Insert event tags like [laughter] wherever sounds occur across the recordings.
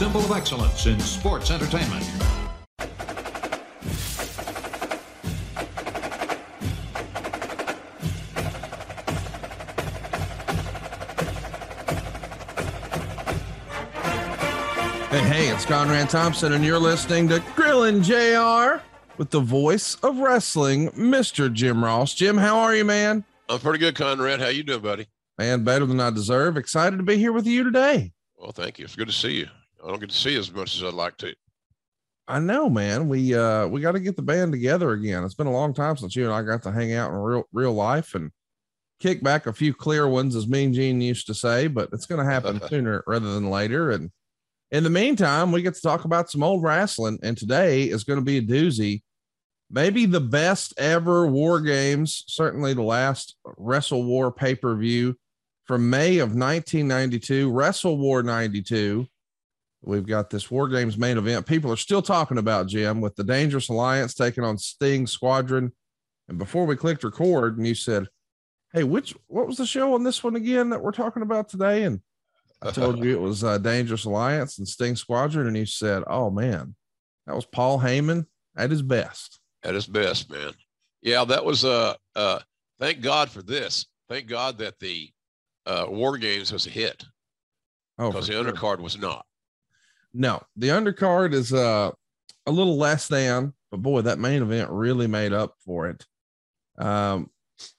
symbol of excellence in sports entertainment. Hey, hey, it's Conrad Thompson, and you're listening to Grillin' JR with the voice of wrestling, Mr. Jim Ross. Jim, how are you, man? I'm pretty good, Conrad. How you doing, buddy? Man, better than I deserve. Excited to be here with you today. Well, thank you. It's good to see you. I don't get to see as much as I'd like to. I know, man. We uh we got to get the band together again. It's been a long time since you and I got to hang out in real real life and kick back a few clear ones, as Mean Gene used to say. But it's going to happen [laughs] sooner rather than later. And in the meantime, we get to talk about some old wrestling. And today is going to be a doozy. Maybe the best ever war games, certainly the last Wrestle War pay per view from May of 1992, Wrestle War 92. We've got this War Games main event. People are still talking about Jim with the Dangerous Alliance taking on Sting Squadron. And before we clicked record, and you said, Hey, which what was the show on this one again that we're talking about today? And I told you it was uh, Dangerous Alliance and Sting Squadron, and you said, "Oh man, that was Paul Heyman at his best." At his best, man. Yeah, that was uh uh. Thank God for this. Thank God that the uh, War Games was a hit. Oh, because the sure. undercard was not. No, the undercard is uh a little less than, but boy, that main event really made up for it. Um,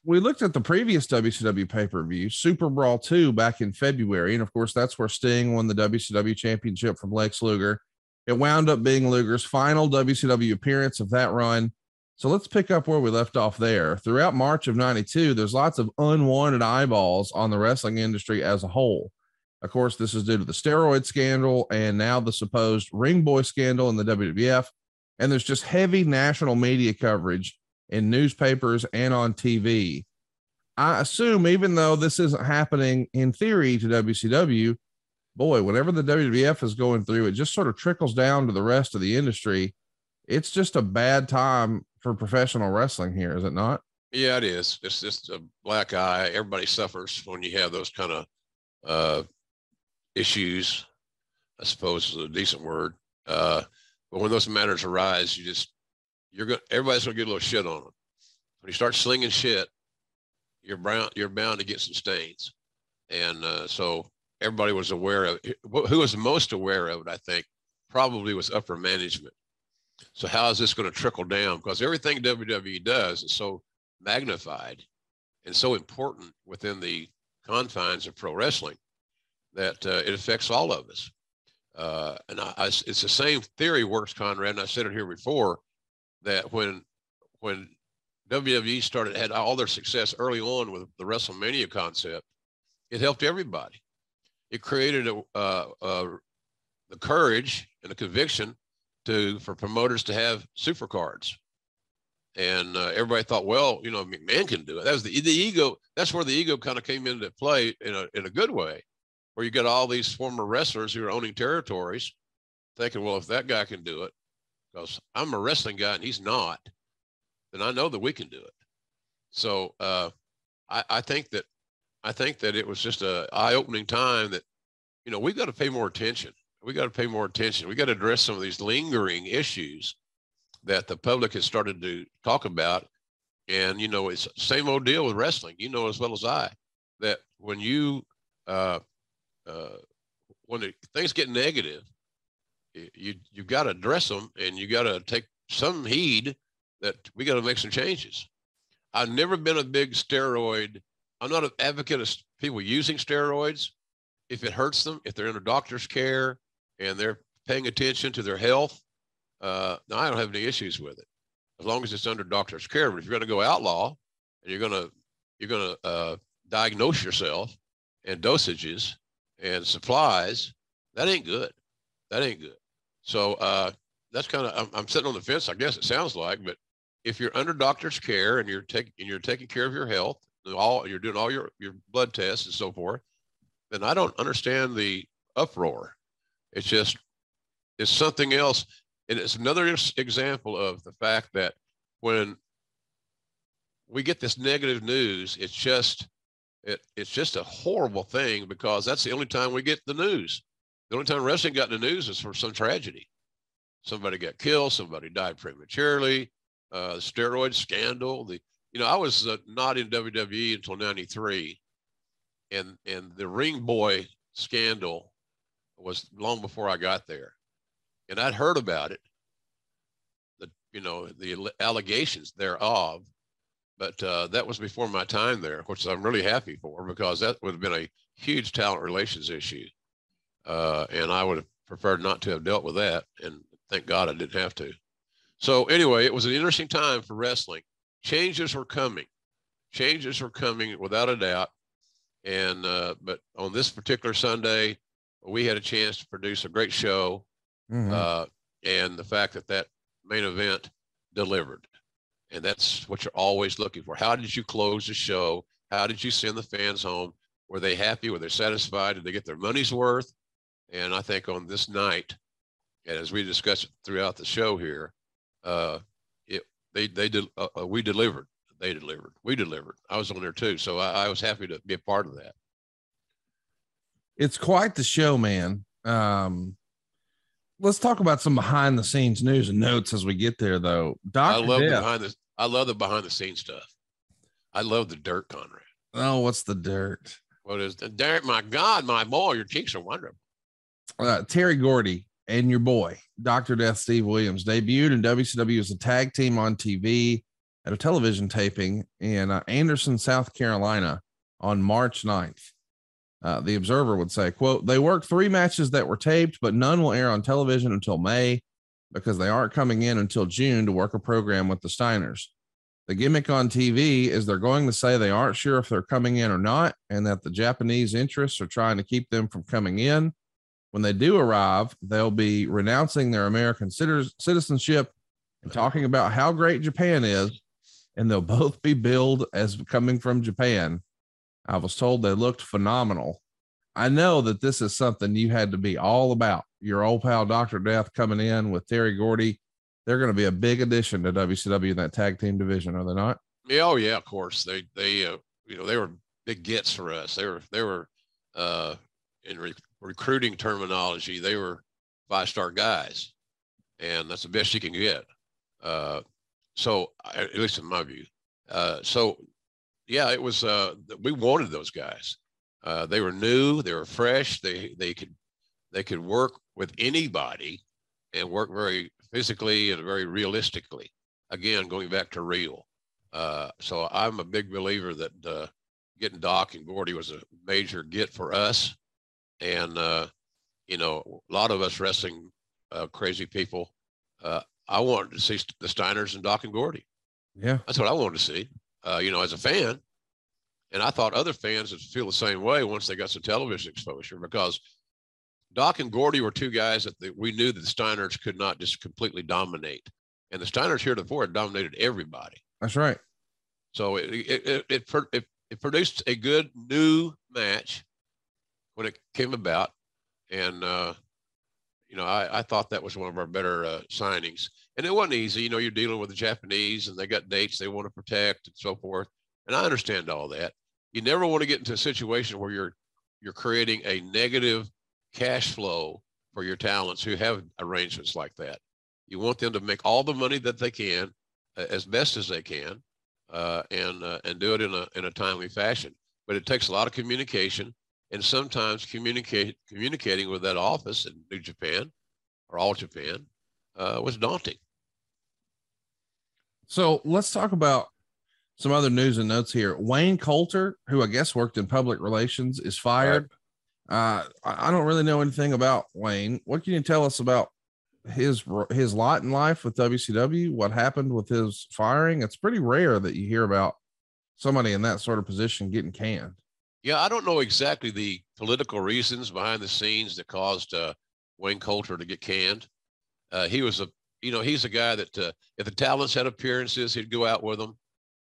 we looked at the previous WCW pay per view, Super Brawl 2, back in February. And of course, that's where Sting won the WCW championship from Lex Luger. It wound up being Luger's final WCW appearance of that run. So let's pick up where we left off there. Throughout March of 92, there's lots of unwanted eyeballs on the wrestling industry as a whole. Of course, this is due to the steroid scandal and now the supposed ring boy scandal in the WWF. And there's just heavy national media coverage in newspapers and on TV. I assume, even though this isn't happening in theory to WCW, boy, whenever the WWF is going through, it just sort of trickles down to the rest of the industry. It's just a bad time for professional wrestling here, is it not? Yeah, it is. It's just a black eye. Everybody suffers when you have those kind of uh, issues. I suppose is a decent word. Uh, but when those matters arise, you just you're going everybody's gonna get a little shit on them. When you start slinging shit, you're bound you're bound to get some stains, and uh, so everybody was aware of. Who was most aware of it, I think, probably was upper management. So how is this going to trickle down? Because everything WWE does is so magnified and so important within the confines of pro wrestling that uh, it affects all of us. Uh, and I, I, it's the same theory works, Conrad. And I said it here before that when when WWE started had all their success early on with the WrestleMania concept, it helped everybody. It created a, uh, the courage and the conviction to for promoters to have super cards, and uh, everybody thought, well, you know, McMahon can do it. That was the the ego. That's where the ego kind of came into play in a in a good way, where you got all these former wrestlers who are owning territories, thinking, well, if that guy can do it, because I'm a wrestling guy and he's not, then I know that we can do it. So uh, I, I think that I think that it was just a eye-opening time that you know we've got to pay more attention. We got to pay more attention. We got to address some of these lingering issues that the public has started to talk about. And you know, it's same old deal with wrestling. You know as well as I that when you uh, uh, when things get negative, you you got to address them and you got to take some heed that we got to make some changes. I've never been a big steroid. I'm not an advocate of people using steroids. If it hurts them, if they're under doctor's care and they're paying attention to their health, uh, now I don't have any issues with it, as long as it's under doctor's care. But if you're going to go outlaw and you're going to you're going to uh, diagnose yourself and dosages and supplies, that ain't good. That ain't good. So uh, that's kind of I'm, I'm, sitting on the fence. I guess it sounds like, but if you're under doctor's care and you're taking and you're taking care of your health, all you're doing all your your blood tests and so forth, then I don't understand the uproar. It's just it's something else, and it's another example of the fact that when we get this negative news, it's just it, it's just a horrible thing because that's the only time we get the news. The only time wrestling got in the news is for some tragedy. Somebody got killed, somebody died prematurely, uh, steroid scandal. The you know I was uh, not in WWE until '93, and and the ring boy scandal was long before I got there, and I'd heard about it. The you know the allegations thereof, but uh, that was before my time there, which I'm really happy for because that would have been a huge talent relations issue, uh, and I would have preferred not to have dealt with that. And thank God I didn't have to. So anyway, it was an interesting time for wrestling. Changes were coming. Changes were coming without a doubt. And uh, but on this particular Sunday, we had a chance to produce a great show, mm-hmm. uh, and the fact that that main event delivered, and that's what you're always looking for. How did you close the show? How did you send the fans home? Were they happy? Were they satisfied? Did they get their money's worth? And I think on this night, and as we discussed throughout the show here, uh, it they they did uh, uh, we delivered they delivered. We delivered. I was on there too, so I, I was happy to be a part of that. It's quite the show, man. Um, let's talk about some behind the scenes news and notes as we get there, though. Dr. I love Death, the behind the I love the behind the scenes stuff. I love the dirt, Conrad. Oh, what's the dirt? What is the dirt? My God, my boy, your cheeks are wonderful. Uh, Terry Gordy and your boy, Dr. Death Steve Williams, debuted in WCW as a tag team on TV at a television taping in uh, Anderson, South Carolina on March 9th. Uh, the Observer would say, quote, they worked three matches that were taped, but none will air on television until May because they aren't coming in until June to work a program with the Steiners. The gimmick on TV is they're going to say they aren't sure if they're coming in or not, and that the Japanese interests are trying to keep them from coming in. When they do arrive, they'll be renouncing their American citizenship and talking about how great Japan is and they'll both be billed as coming from Japan. I was told they looked phenomenal. I know that this is something you had to be all about. Your old pal Dr. Death coming in with Terry Gordy. They're going to be a big addition to WCW in that tag team division, are they not? Yeah, oh yeah, of course. They they uh, you know they were big gets for us. They were they were uh, in re- recruiting terminology. They were five star guys, and that's the best you can get. Uh, so, at least in my view. Uh, so, yeah, it was. Uh, we wanted those guys. Uh, they were new. They were fresh. They they could they could work with anybody and work very physically and very realistically. Again, going back to real. Uh, so I'm a big believer that uh, getting Doc and Gordy was a major get for us, and uh, you know a lot of us wrestling uh, crazy people. Uh, I wanted to see the Steiners and Doc and Gordy. Yeah, that's what I wanted to see. Uh, you know, as a fan, and I thought other fans would feel the same way once they got some television exposure because Doc and Gordy were two guys that the, we knew that the Steiners could not just completely dominate, and the Steiners here before had dominated everybody. That's right. So it it, it it, it, it produced a good new match when it came about, and uh, you know, I, I thought that was one of our better uh, signings. And it wasn't easy. You know, you're dealing with the Japanese and they got dates they want to protect and so forth. And I understand all that. You never want to get into a situation where you're you're creating a negative cash flow for your talents who have arrangements like that. You want them to make all the money that they can, uh, as best as they can, uh, and uh, and do it in a in a timely fashion. But it takes a lot of communication and sometimes communicate communicating with that office in New Japan or All Japan uh, was daunting. So let's talk about some other news and notes here. Wayne Coulter, who I guess worked in public relations, is fired. Right. Uh, I don't really know anything about Wayne. What can you tell us about his his lot in life with WCW? What happened with his firing? It's pretty rare that you hear about somebody in that sort of position getting canned. Yeah, I don't know exactly the political reasons behind the scenes that caused uh, Wayne Coulter to get canned. Uh, he was a, you know, he's a guy that uh, if the talents had appearances, he'd go out with them.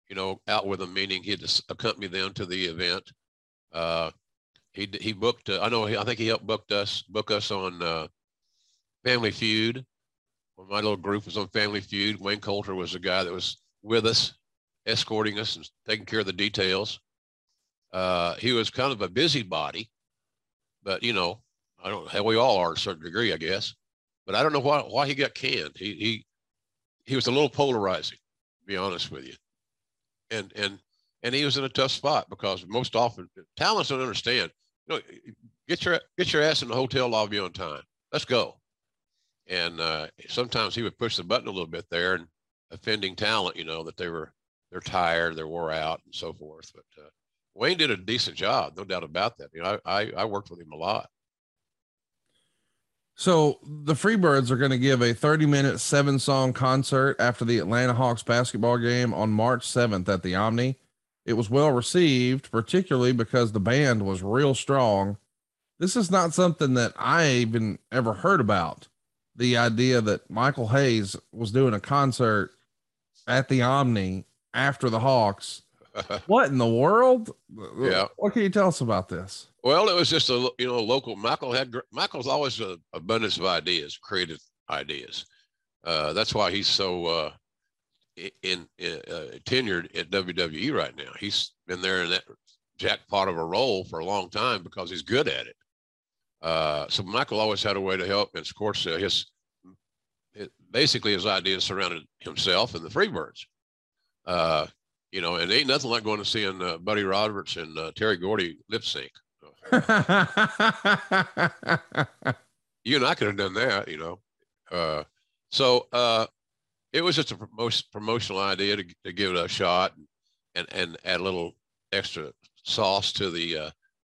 You know, out with them meaning he'd accompany them to the event. Uh, he he booked. Uh, I know. I think he helped booked us book us on uh, Family Feud. When my little group was on Family Feud, Wayne Coulter was the guy that was with us, escorting us and taking care of the details. Uh, he was kind of a busybody, but you know, I don't. We all are to a certain degree, I guess. But I don't know why why he got canned. He he he was a little polarizing, to be honest with you. And and and he was in a tough spot because most often talents don't understand. You know, get your get your ass in the hotel lobby on time. Let's go. And uh, sometimes he would push the button a little bit there and offending talent. You know that they were they're tired, they're wore out, and so forth. But uh, Wayne did a decent job, no doubt about that. You know, I I, I worked with him a lot. So the Freebirds are going to give a 30 minute seven song concert after the Atlanta Hawks basketball game on March 7th at the Omni. It was well received, particularly because the band was real strong. This is not something that I even ever heard about. The idea that Michael Hayes was doing a concert at the Omni after the Hawks. [laughs] what in the world? Yeah. What can you tell us about this? Well, it was just a you know local. Michael had Michael's always an abundance of ideas, creative ideas. Uh, that's why he's so uh, in, in uh, tenured at WWE right now. He's been there in that jackpot of a role for a long time because he's good at it. Uh, so Michael always had a way to help, and of course, uh, his it, basically his ideas surrounded himself and the Freebirds. Uh, you know, and ain't nothing like going to seeing Buddy Roberts and Terry Gordy lip sync [laughs] you and I could have done that, you know. Uh, so uh, it was just a most promotional idea to, to give it a shot and, and add a little extra sauce to the uh,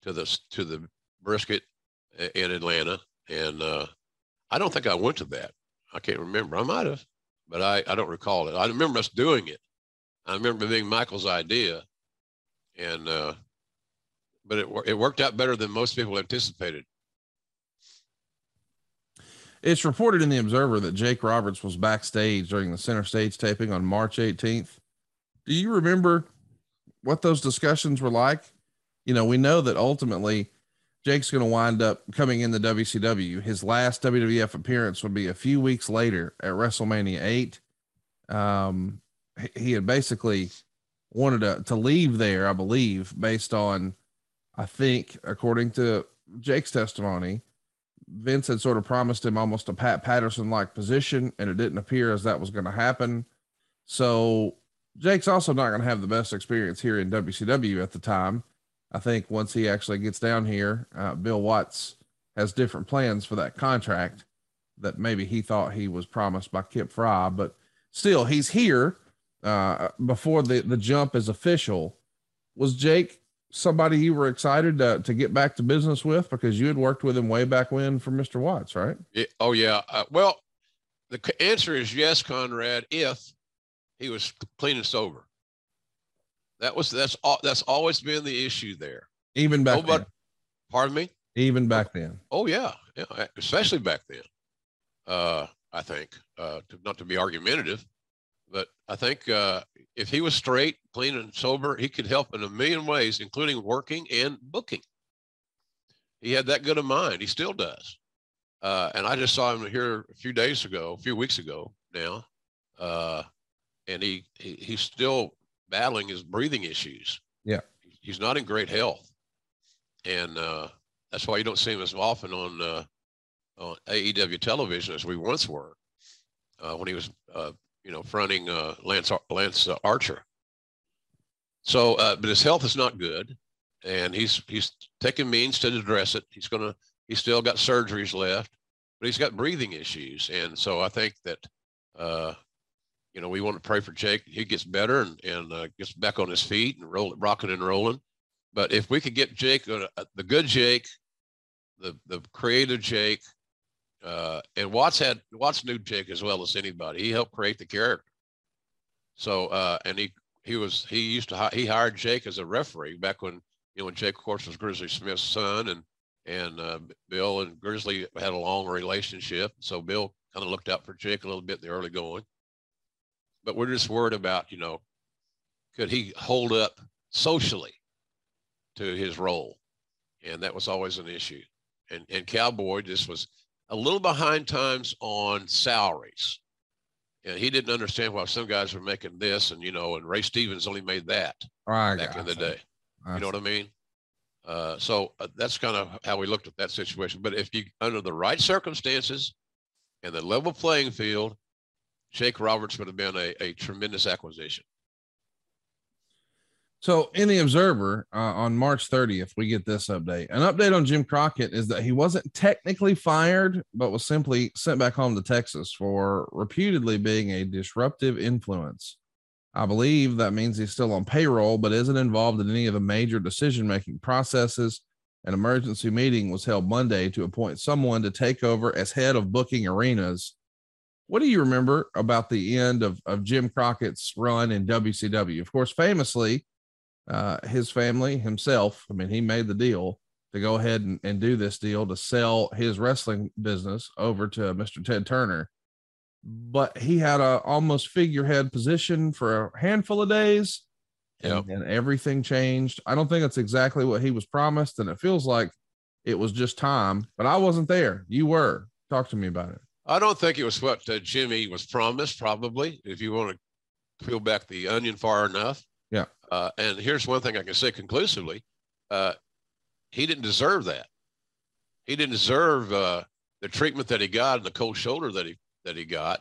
to the to the brisket in Atlanta. And uh, I don't think I went to that. I can't remember. I might have, but I, I don't recall it. I remember us doing it. I remember being Michael's idea, and uh, but it, it worked out better than most people anticipated. It's reported in the Observer that Jake Roberts was backstage during the center stage taping on March 18th. Do you remember what those discussions were like? You know, we know that ultimately Jake's going to wind up coming in the WCW. His last WWF appearance would be a few weeks later at WrestleMania 8. Um, he had basically wanted to, to leave there, I believe, based on I think, according to Jake's testimony, Vince had sort of promised him almost a Pat Patterson like position, and it didn't appear as that was going to happen. So Jake's also not going to have the best experience here in WCW at the time. I think once he actually gets down here, uh, Bill Watts has different plans for that contract that maybe he thought he was promised by Kip Frey, but still he's here uh, before the, the jump is official. Was Jake somebody you were excited to, to get back to business with because you had worked with him way back when for Mr. Watts, right? Yeah, oh yeah. Uh, well, the answer is yes, Conrad. If he was clean and sober, that was that's all. That's always been the issue there. Even back oh, then. Pardon me. Even back then. Oh yeah, yeah. Especially back then. Uh, I think uh, to, not to be argumentative, but I think uh, if he was straight, clean, and sober, he could help in a million ways, including working and booking. He had that good of mind. He still does. Uh, and I just saw him here a few days ago, a few weeks ago now, uh, and he, he he's still battling his breathing issues. Yeah, he's not in great health, and uh, that's why you don't see him as often on uh, on AEW television as we once were uh, when he was uh, you know, fronting uh, Lance Lance uh, Archer. So, uh, but his health is not good, and he's he's taking means to address it. He's gonna he's still got surgeries left, but he's got breathing issues, and so I think that uh, you know we want to pray for Jake. He gets better and and uh, gets back on his feet and roll rocking and rolling. But if we could get Jake, uh, the good Jake, the the creative Jake, uh, and Watts had Watts knew Jake as well as anybody. He helped create the character. So uh, and he he was he used to he hired Jake as a referee back when you know when Jake of course was Grizzly Smith's son and and uh, Bill and Grizzly had a long relationship. So Bill kind of looked out for Jake a little bit in the early going. But we're just worried about you know could he hold up socially to his role, and that was always an issue. And and Cowboy just was a little behind times on salaries. And he didn't understand why some guys were making this, and you know, and Ray Stevens only made that right, back in the day. you know what I mean? Uh, so uh, that's kind of how we looked at that situation. But if you, under the right circumstances and the level playing field, Jake Roberts would have been a, a tremendous acquisition. So, in the Observer uh, on March 30th, we get this update. An update on Jim Crockett is that he wasn't technically fired, but was simply sent back home to Texas for reputedly being a disruptive influence. I believe that means he's still on payroll, but isn't involved in any of the major decision making processes. An emergency meeting was held Monday to appoint someone to take over as head of booking arenas. What do you remember about the end of, of Jim Crockett's run in WCW? Of course, famously, uh, his family himself. I mean, he made the deal to go ahead and, and do this deal to sell his wrestling business over to Mr. Ted Turner. But he had a almost figurehead position for a handful of days. Yep. And, and everything changed. I don't think it's exactly what he was promised, and it feels like it was just time. But I wasn't there. You were. Talk to me about it. I don't think it was what uh, Jimmy was promised, probably, if you want to peel back the onion far enough. Yeah. Uh, and here's one thing I can say conclusively: uh, he didn't deserve that. He didn't deserve uh, the treatment that he got and the cold shoulder that he that he got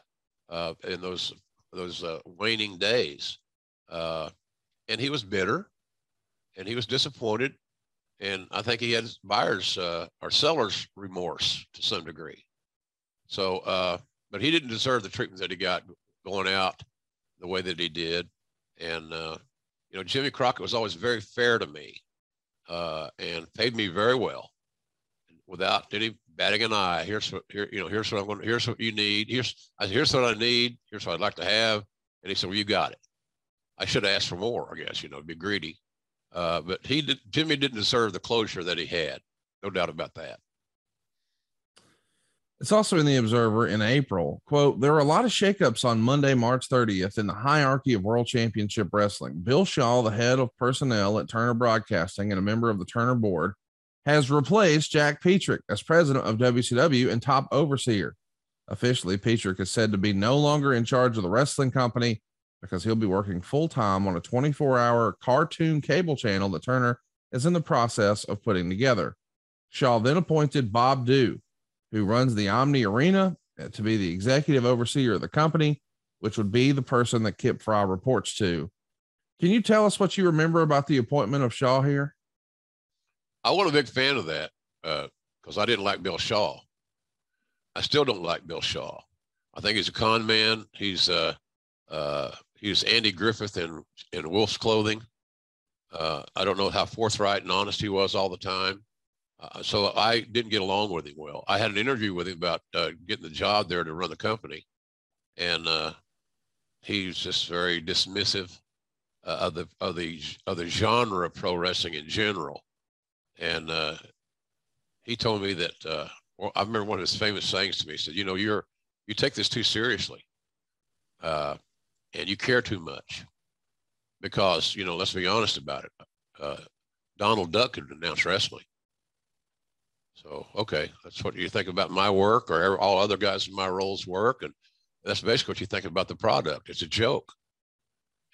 uh, in those those uh, waning days. Uh, and he was bitter, and he was disappointed, and I think he had buyers or sellers remorse to some degree. So, but he didn't deserve the treatment that he got going out the way that he did, and you know, Jimmy Crockett was always very fair to me uh, and paid me very well without any batting an eye. Here's what here, you know, here's what I'm going to, here's what you need. Here's here's what I need. Here's what I'd like to have. And he said, Well, you got it. I should have asked for more, I guess, you know, be greedy. Uh, but he did Jimmy didn't deserve the closure that he had. No doubt about that. It's also in the Observer in April. Quote, there were a lot of shakeups on Monday, March 30th in the hierarchy of World Championship Wrestling. Bill Shaw, the head of personnel at Turner Broadcasting and a member of the Turner board, has replaced Jack Petrik as president of WCW and top overseer. Officially, Petrik is said to be no longer in charge of the wrestling company because he'll be working full time on a 24 hour cartoon cable channel that Turner is in the process of putting together. Shaw then appointed Bob Dhue who runs the Omni Arena uh, to be the executive overseer of the company, which would be the person that Kip Frey reports to. Can you tell us what you remember about the appointment of Shaw here? I wasn't a big fan of that because uh, I didn't like Bill Shaw. I still don't like Bill Shaw. I think he's a con man. He's uh, uh, he's Andy Griffith in in Wolf's Clothing. Uh, I don't know how forthright and honest he was all the time. Uh, so I didn't get along with him well. I had an interview with him about uh, getting the job there to run the company, and uh, he was just very dismissive uh, of the of the of the genre of pro wrestling in general. And uh, he told me that uh, well, I remember one of his famous sayings to me. He said, "You know, you're you take this too seriously, and you care too much, because you know, let's be honest about it. Donald Duck could announce wrestling." So, okay, that's what you think about my work or all other guys in my roles work. And that's basically what you think about the product. It's a joke.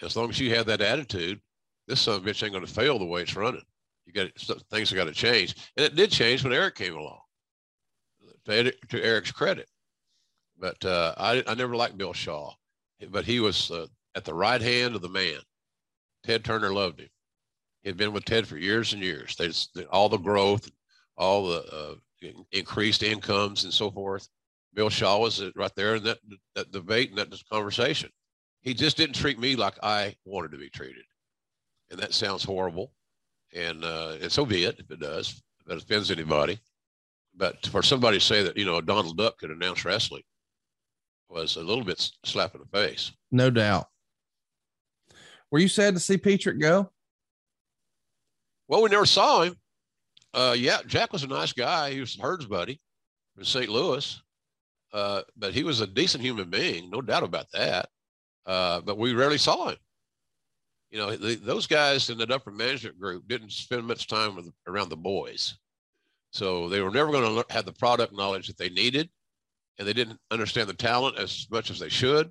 As long as you have that attitude, this son of a bitch ain't going to fail the way it's running. You got things have got to change. And it did change when Eric came along to, to Eric's credit. But uh, I, I never liked Bill Shaw, but he was uh, at the right hand of the man. Ted Turner loved him. He had been with Ted for years and years. They, all the growth, all the uh, increased incomes and so forth. Bill Shaw was right there in that, that debate and that conversation. He just didn't treat me like I wanted to be treated. And that sounds horrible. And, uh, and so be it if it does, if that offends anybody. But for somebody to say that, you know, Donald Duck could announce wrestling was a little bit slap in the face. No doubt. Were you sad to see Petrik go? Well, we never saw him. Uh, yeah, Jack was a nice guy. He was Herd's buddy from St. Louis, uh, but he was a decent human being, no doubt about that. Uh, but we rarely saw him. You know, the, those guys in that upper management group didn't spend much time with, around the boys, so they were never going to have the product knowledge that they needed, and they didn't understand the talent as much as they should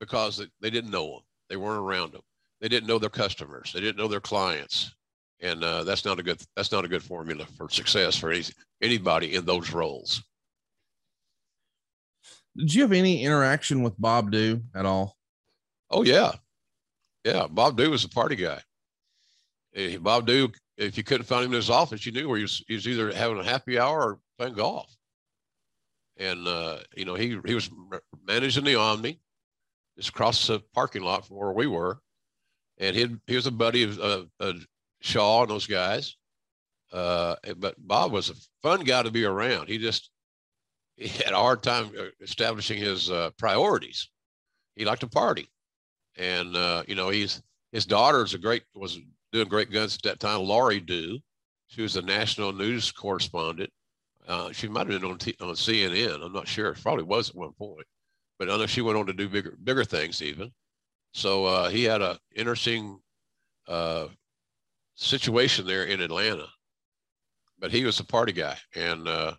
because they, they didn't know them. They weren't around them. They didn't know their customers. They didn't know their clients. And uh, that's not a good that's not a good formula for success for any, anybody in those roles. Did you have any interaction with Bob Dhue at all? Oh yeah, yeah. Bob Dhue was a party guy. Bob Dhue, if you couldn't find him in his office, you knew where he was. He was either having a happy hour or playing golf. And uh, you know, he he was managing the Omni, just across the parking lot from where we were, and he he was a buddy of uh, uh, Shaw and those guys. Uh, but Bob was a fun guy to be around. He just he had a hard time uh, establishing his uh, priorities. He liked to party, and uh, you know he's his daughter's a great was doing great guns at that time. Laurie Dhue, she was a national news correspondent. Uh, she might have been on, T- on CNN. I'm not sure. Probably was at one point, but I know she went on to do bigger bigger things even. So uh, he had a interesting uh, situation there in Atlanta, but he was a party guy, and uh,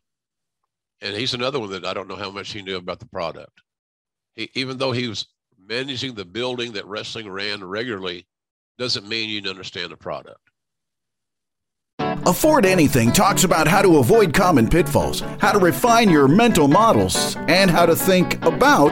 and he's another one that I don't know how much he knew about the product. He, even though he was managing the building that wrestling ran regularly, doesn't mean you understand the product. Afford Anything talks about how to avoid common pitfalls, how to refine your mental models, and how to think about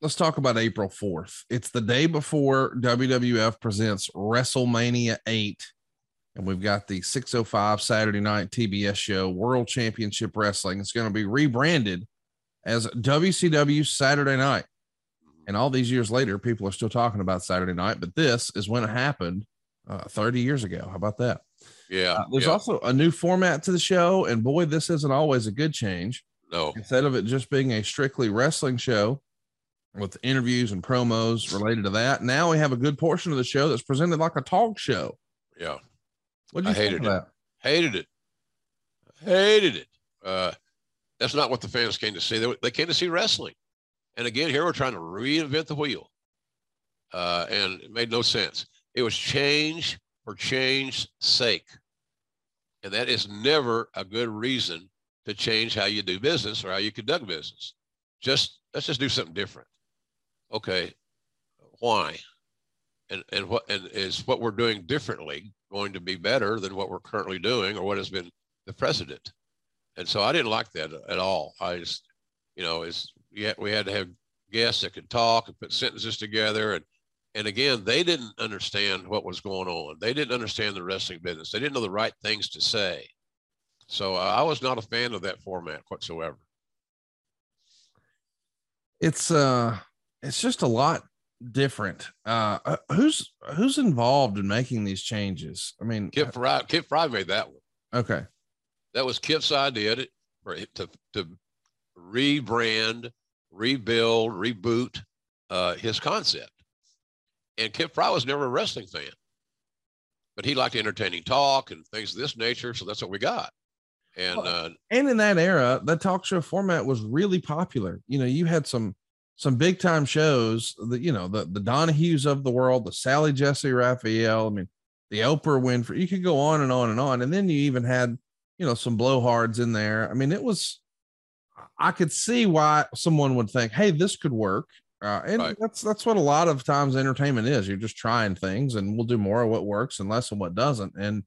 let's talk about April 4th. It's the day before WWF presents WrestleMania 8. And we've got the 605 Saturday night TBS show, World Championship Wrestling. It's going to be rebranded as WCW Saturday Night. And all these years later, people are still talking about Saturday night, but this is when it happened uh, 30 years ago. How about that? Yeah. Uh, there's yeah. also a new format to the show. And boy, this isn't always a good change. no. Instead of it just being a strictly wrestling show with interviews and promos related to that, now we have a good portion of the show that's presented like a talk show. Yeah. What do you I think hated of it. that? Hated it. Hated it. Uh, that's not what the fans came to see. They, they came to see wrestling. And again, here we're trying to reinvent the wheel. Uh, and it made no sense. It was change for change's sake. And that is never a good reason to change how you do business or how you conduct business. Just let's just do something different. Okay. Why? And and what and is what we're doing differently going to be better than what we're currently doing or what has been the precedent? And so I didn't like that at all. I just, you know, it's yeah, we had to have guests that could talk and put sentences together and and again, they didn't understand what was going on. They didn't understand the wrestling business. They didn't know the right things to say. So I was not a fan of that format whatsoever. It's uh it's just a lot different. Uh uh, who's who's involved in making these changes? I mean Kip Frey, Kip Frey made that one. okay. That was Kip's idea to for to, to rebrand, rebuild, reboot uh, his concept. And Kip Frey was never a wrestling fan, but he liked entertaining talk and things of this nature. So that's what we got. And uh, And in that era, the talk show format was really popular. You know, you had some some big time shows that you know the the Donahues of the world, the Sally Jessy Raphael. I mean, the Oprah Winfrey. You could go on and on and on. And then you even had you know some blowhards in there. I mean, it was. I could see why someone would think, "Hey, this could work," uh, and Right. that's that's what a lot of times entertainment is. You're just trying things, and we'll do more of what works and less of what doesn't. And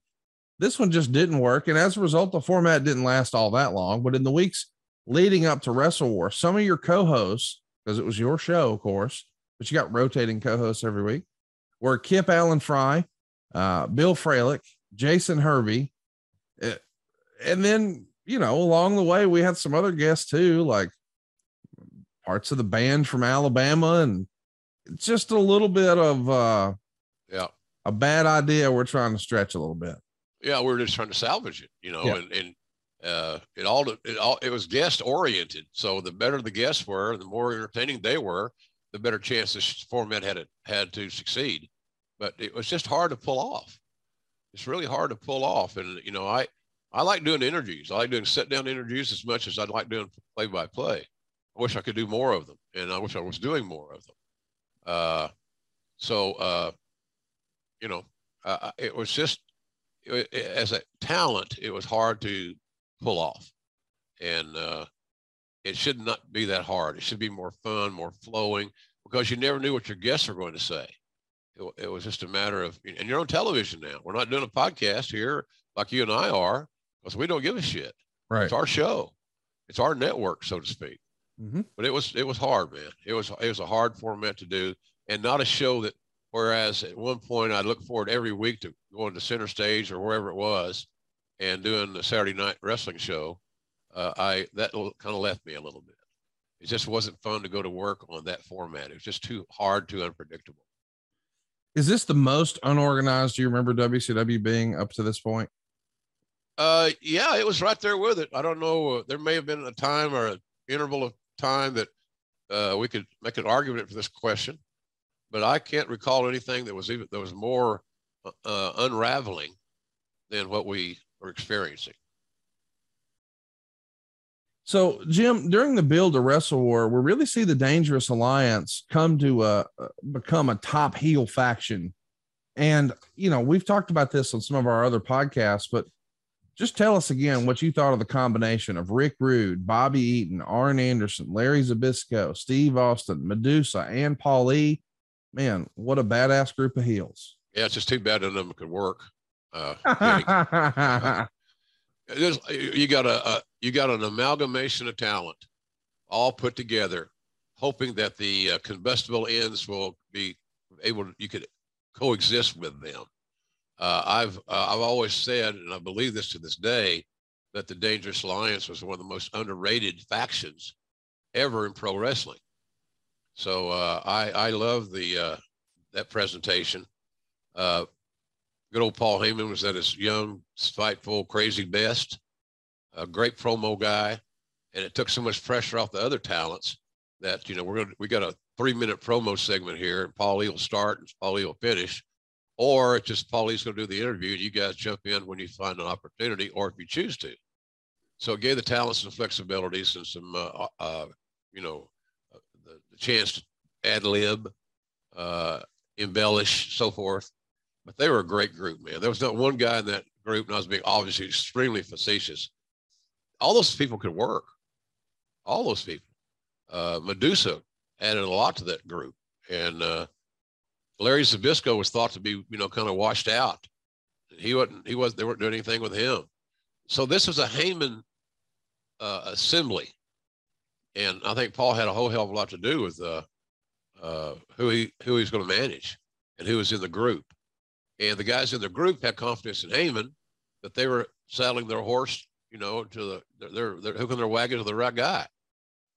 this one just didn't work, and as a result, the format didn't last all that long. But in the weeks leading up to Wrestle War, some of your co-hosts, because it was your show, of course, but you got rotating co-hosts every week, were Kip Allen Frey, uh, Bill Fralic, Jason Hervey, uh, and then you know along the way we had some other guests too, like parts of the band from Alabama, and just a little bit of uh, yeah, a bad idea. We're trying to stretch a little bit. yeah, we're just trying to salvage it, you know, Yeah. and, and uh, it all it all it was guest oriented. So the better the guests were, the more entertaining they were, the better chance this format had it had to succeed. But it was just hard to pull off. It's really hard to pull off, and you know, I I like doing interviews. I like doing sit down interviews as much as I'd like doing play by play. I wish I could do more of them, and I wish I was doing more of them. Uh, so, uh, you know, it was just it, as a talent, it was hard to pull off, and uh, it should not be that hard. It should be more fun, more flowing, because you never knew what your guests were going to say. It, it was just a matter of, and you're on television now. We're not doing a podcast here like you and I are, because we don't give a shit. Right. It's our show. It's our network, so to speak. Mm-hmm. But it was it was hard, man. It was it was a hard format to do, and not a show that. Whereas at one point I'd look forward every week to going to center stage or wherever it was, and doing the Saturday night wrestling show. Uh, I that kind of left me a little bit. It just wasn't fun to go to work on that format. It was just too hard, too unpredictable. Is this the most unorganized you remember WCW being up to this point? Uh, yeah, it was right there with it. I don't know. Uh, there may have been a time or an interval of time that uh, we could make an argument for this question, but I can't recall anything that was even that was more uh, uh unraveling than what we were experiencing. So, Jim, during the build to Wrestle War, we really see the Dangerous Alliance come to uh, become a top heel faction. And, you know, we've talked about this on some of our other podcasts, but just tell us again what you thought of the combination of Rick Rude, Bobby Eaton, Arn Anderson, Larry Zbyszko, Steve Austin, Medusa, and Paul E. Man, what a badass group of heels. Yeah, it's just too bad none of them could work. Uh, you got a, a, you got an amalgamation of talent all put together hoping that the uh, combustible ends will be able to, you could coexist with them. Uh, i've uh, i've always said and i believe this to this day that the dangerous alliance was one of the most underrated factions ever in pro wrestling. So uh, i i love the uh, that presentation. Uh, good old Paul Heyman was at his young, spiteful, crazy best. A great promo guy, and it took so much pressure off the other talents that you know we're gonna we got a three minute promo segment here, and Paul Lee will start and Paul Lee will finish, or it's just Paul E.'s gonna do the interview, and you guys jump in when you find an opportunity, or if you choose to. So it gave the talents some flexibilities and some, uh, uh, you know, uh, the, the, chance to ad lib, uh, embellish, so forth but they were a great group, man. There was not one guy in that group, and I was being obviously extremely facetious. All those people could work. All those people. Uh, Medusa added a lot to that group, and uh, Larry Zbyszko was thought to be, you know, kind of washed out. He wasn't. He was. They weren't doing anything with him. So this was a Heyman uh, assembly, and I think Paul had a whole hell of a lot to do with uh, uh, who he who he's going to manage and who was in the group. And the guys in the group had confidence in Heyman that they were saddling their horse, you know, to the they're they're hooking their wagon to the right guy.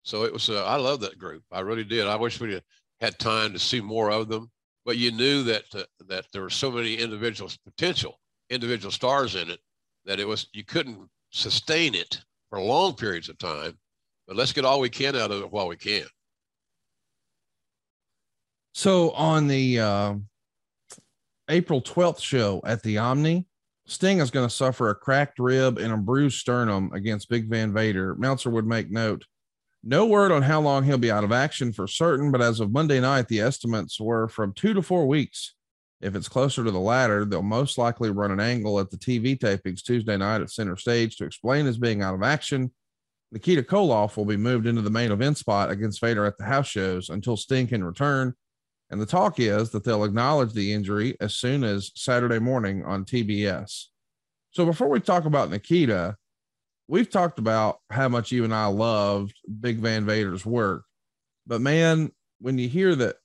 So it was. Uh, I love that group. I really did. I wish we had time to see more of them. But you knew that uh, that there were so many individuals, potential individual stars in it, that it was you couldn't sustain it for long periods of time. But let's get all we can out of it while we can. So on the uh, April 12th show at the Omni, Sting is going to suffer a cracked rib and a bruised sternum against Big Van Vader. Meltzer would make note. No word on how long he'll be out of action for certain, but as of Monday night, the estimates were from two to four weeks. If it's closer to the latter, they'll most likely run an angle at the TV tapings Tuesday night at center stage to explain his being out of action. Nikita Koloff will be moved into the main event spot against Vader at the house shows until Sting can return. And the talk is that they'll acknowledge the injury as soon as Saturday morning on TBS. So before we talk about Nikita, we've talked about how much you and I loved Big Van Vader's work. But man, when you hear that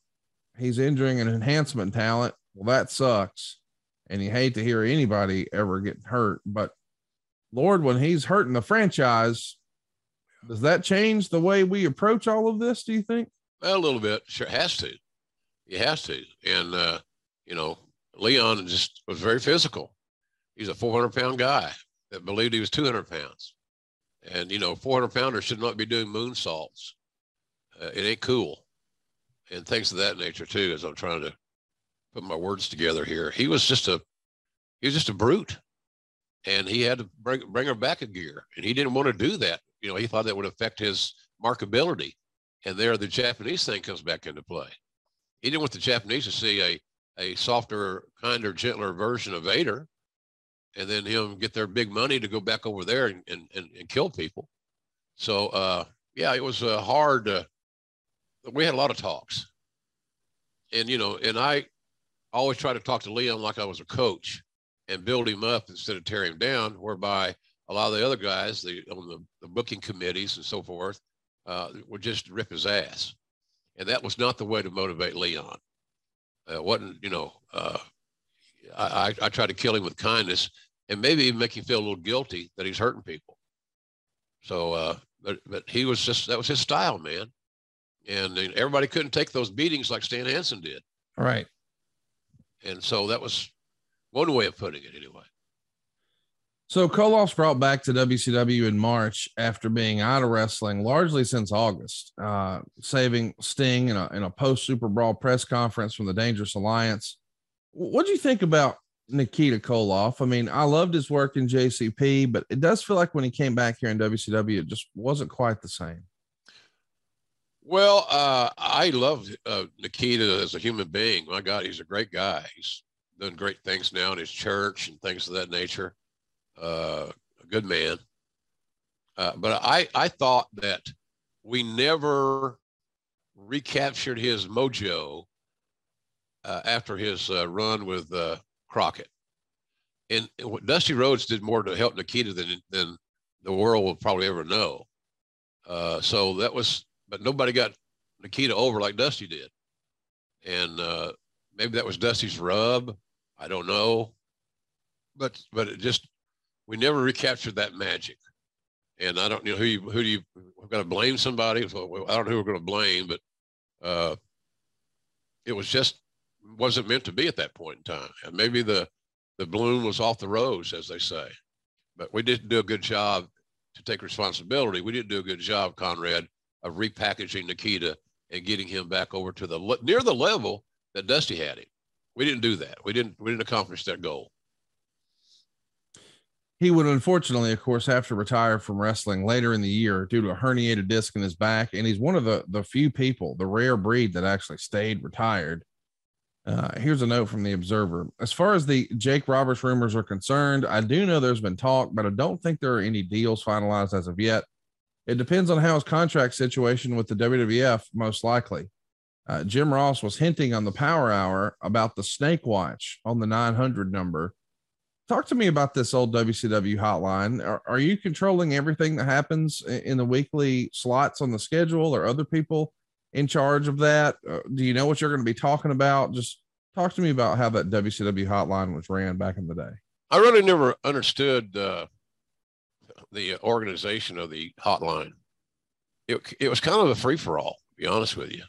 he's injuring an enhancement talent, well, that sucks. And you hate to hear anybody ever get hurt. But Lord, when he's hurting the franchise, does that change the way we approach all of this? Do you think? A little bit. Sure, has to. He has to. And, uh, you know, Leon just was very physical. He's a 400 pound guy that believed he was 200 pounds. And, you know, 400 pounders should not be doing moonsaults. Uh, it ain't cool. And things of that nature, too, as I'm trying to put my words together here. He was just a, he was just a brute. and he had to bring bring her back a gear, and he didn't want to do that. You know, he thought that would affect his markability, and there the Japanese thing comes back into play. He didn't want the Japanese to see a a softer, kinder, gentler version of Vader, and then him get their big money to go back over there and and, and, and kill people. So uh, yeah, it was uh, hard. Uh, we had a lot of talks, and you know, and I always try to talk to Leon like I was a coach and build him up instead of tear him down, whereby a lot of the other guys, the on the, the booking committees and so forth, uh, would just rip his ass, and that was not the way to motivate Leon. It wasn't you know? Uh, I, I, I try to kill him with kindness and maybe even make him feel a little guilty that he's hurting people. So, uh, but but he was just that was his style, man, and everybody couldn't take those beatings like Stan Hansen did. Right. And so that was one way of putting it, anyway. So Koloff's brought back to WCW in March after being out of wrestling largely since August, uh, saving Sting in a, in a post Super Brawl press conference from the Dangerous Alliance. What do you think about Nikita Koloff? I mean, I loved his work in JCP, but it does feel like when he came back here in WCW, it just wasn't quite the same. Well, uh, I loved uh, Nikita as a human being. My God, he's a great guy. He's done great things now in his church and things of that nature. Uh, a good man. Uh, but I, I thought that we never recaptured his mojo uh, after his uh, run with Crockett. And Dusty Rhodes did more to help Nikita than, than the world will probably ever know. so that was but nobody got Nikita over like Dusty did. And uh, maybe that was Dusty's rub. I don't know. But but it just we never recaptured that magic. And I don't you know who you who do you we've got to blame somebody. So I don't know who we're going to blame, but uh, it was just wasn't meant to be at that point in time. And maybe the the bloom was off the rose, as they say. But we didn't do a good job to take responsibility. We didn't do a good job, Conrad, of repackaging Nikita and getting him back over to the near the level that Dusty had him. We didn't do that. We didn't we didn't accomplish that goal. He would unfortunately, of course, have to retire from wrestling later in the year due to a herniated disc in his back. And he's one of the the few people, the rare breed that actually stayed retired. Uh, here's a note from the Observer. As far as the Jake Roberts rumors are concerned, I do know there's been talk, but I don't think there are any deals finalized as of yet. It depends on how his contract situation with the WWF, most likely. Uh, Jim Ross was hinting on the Power Hour about the Snake Watch on the 900 number. Talk to me about this old WCW hotline. Are, are you controlling everything that happens in the weekly slots on the schedule, or other people in charge of that? Uh, do you know what you're going to be talking about? Just talk to me about how that WCW hotline was ran back in the day. I really never understood uh, the organization of the hotline. It, it was kind of a free for all, to be honest with you.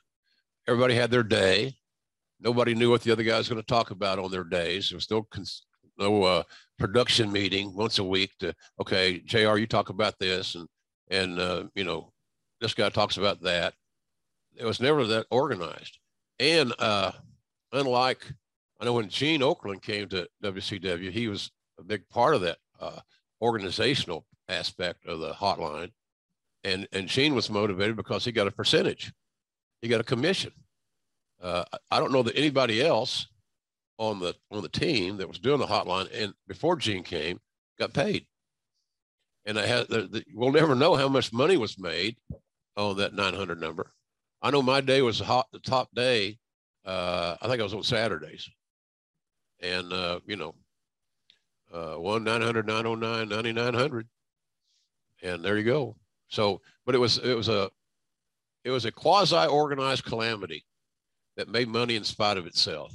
Everybody had their day. Nobody knew what the other guy was going to talk about on their days. There was no no uh, production meeting once a week to okay, Jr. You talk about this, and and uh, you know this guy talks about that. It was never that organized. And uh, unlike I know when Gene Okerlund came to WCW, he was a big part of that uh, organizational aspect of the hotline. And, and Gene was motivated because he got a percentage, he got a commission. Uh, I don't know that anybody else on the on the team that was doing the hotline and before Gene came got paid. And I had the, the, we'll never know how much money was made on that 900 number. I know my day was hot, the top day. Uh, I think I was on Saturdays, and uh, you know, uh, one 900 909 9900 and there you go so but it was it was a it was a quasi organized calamity that made money in spite of itself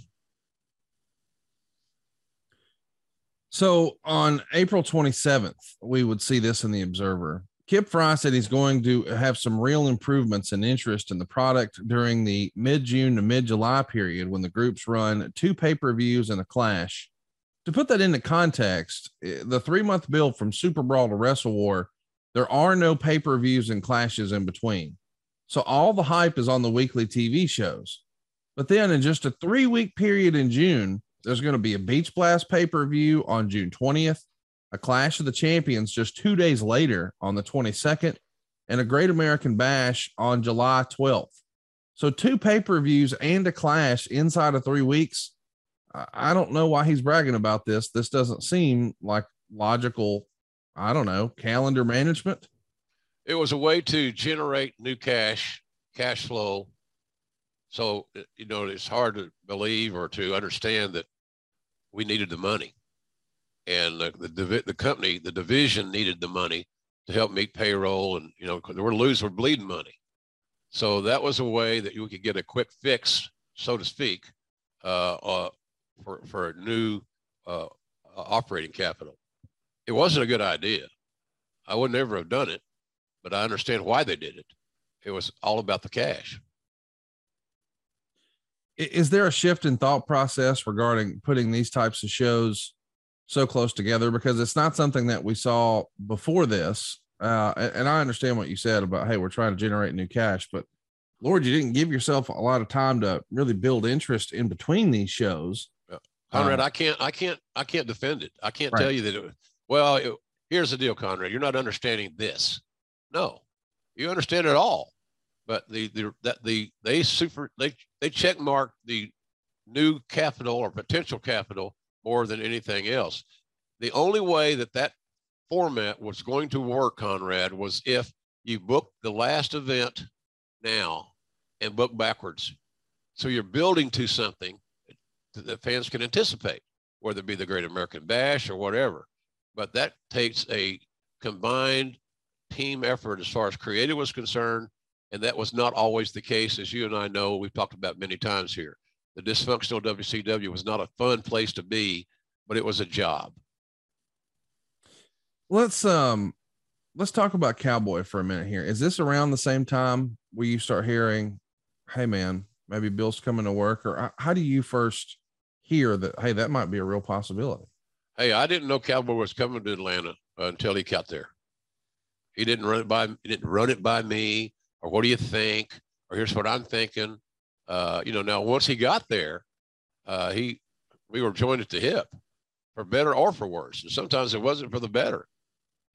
so on april 27th we would see this in the observer kip frey said he's going to have some real improvements and interest in the product during the mid-june to mid-july period when the groups run two pay-per-views and a clash to put that into context, eh, the three month build from Super Brawl to Wrestle War, there are no pay per views and clashes in between. So all the hype is on the weekly TV shows. But then in just a three week period in June, there's going to be a Beach Blast pay per view on June 20th, a Clash of the Champions just two days later on the 22nd, and a Great American Bash on July 12th. So, two pay per views and a Clash inside of three weeks. I don't know why he's bragging about this. This doesn't seem like logical, I don't know, calendar management. It was a way to generate new cash, cash flow. So, you know, it's hard to believe or to understand that we needed the money and the, the, the company, the division needed the money to help meet payroll. And, you know, we're losing, we're bleeding money. So that was a way that you could get a quick fix, so to speak, uh, uh, for, for a new uh, operating capital. It wasn't a good idea. I would never have done it, but I understand why they did it. It was all about the cash. Is there a shift in thought process regarding putting these types of shows so close together? Because it's not something that we saw before this. Uh, and I understand what you said about, hey, we're trying to generate new cash, but Lord, you didn't give yourself a lot of time to really build interest in between these shows. Conrad, um, I can't, I can't, I can't defend it. I can't right. tell you that. It, well, it, here's the deal, Conrad. You're not understanding this. No, you understand it all. But the the that the they super they they check mark the new capital or potential capital more than anything else. The only way that that format was going to work, Conrad, was if you book the last event now and book backwards. So you're building to something that fans can anticipate, whether it be the Great American Bash or whatever. But that takes a combined team effort as far as creative was concerned. And that was not always the case, as you and I know, we've talked about many times here. The dysfunctional WCW was not a fun place to be, but it was a job. Let's um let's talk about Cowboy for a minute here. Is this around the same time where you start hearing, hey man, maybe Bill's coming to work, or how do you first hear that, hey, that might be a real possibility? Hey, I didn't know Cowboy was coming to Atlanta until he got there. He didn't run it by he didn't run it by me, or what do you think? Or here's what I'm thinking. Uh, you know, now once he got there, uh, he we were joined at the hip, for better or for worse. And sometimes it wasn't for the better.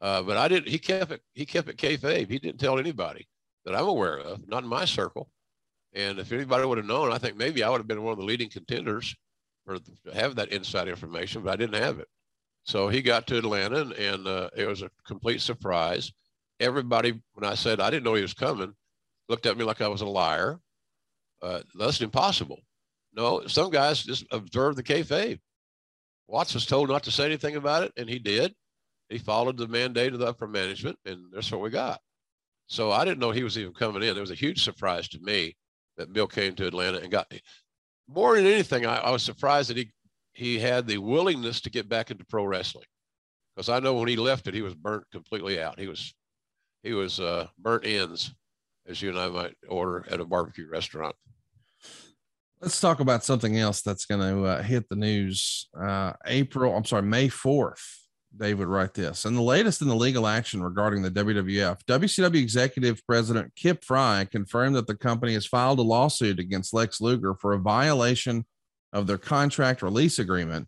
Uh, but I didn't. He kept it. He kept it kayfabe. He didn't tell anybody that I'm aware of, not in my circle. And if anybody would have known, I think maybe I would have been one of the leading contenders for to have that inside information, but I didn't have it. So he got to Atlanta, and, and uh, it was a complete surprise. Everybody, when I said I didn't know he was coming, looked at me like I was a liar. Uh, that's impossible. No, some guys just observed the kayfabe. Watts was told not to say anything about it, and he did. He followed the mandate of the upper management, and that's what we got. So I didn't know he was even coming in. It was a huge surprise to me that Bill came to Atlanta and got more than anything. I, I was surprised that he he had the willingness to get back into pro wrestling because I know when he left it, he was burnt completely out. He was he was uh, burnt ends, as you and I might order at a barbecue restaurant. Let's talk about something else that's going to uh, hit the news. Uh, April, I'm sorry, May 4th. David write this. And the latest in the legal action regarding the WWF, WCW executive president Kip Frey confirmed that the company has filed a lawsuit against Lex Luger for a violation of their contract release agreement.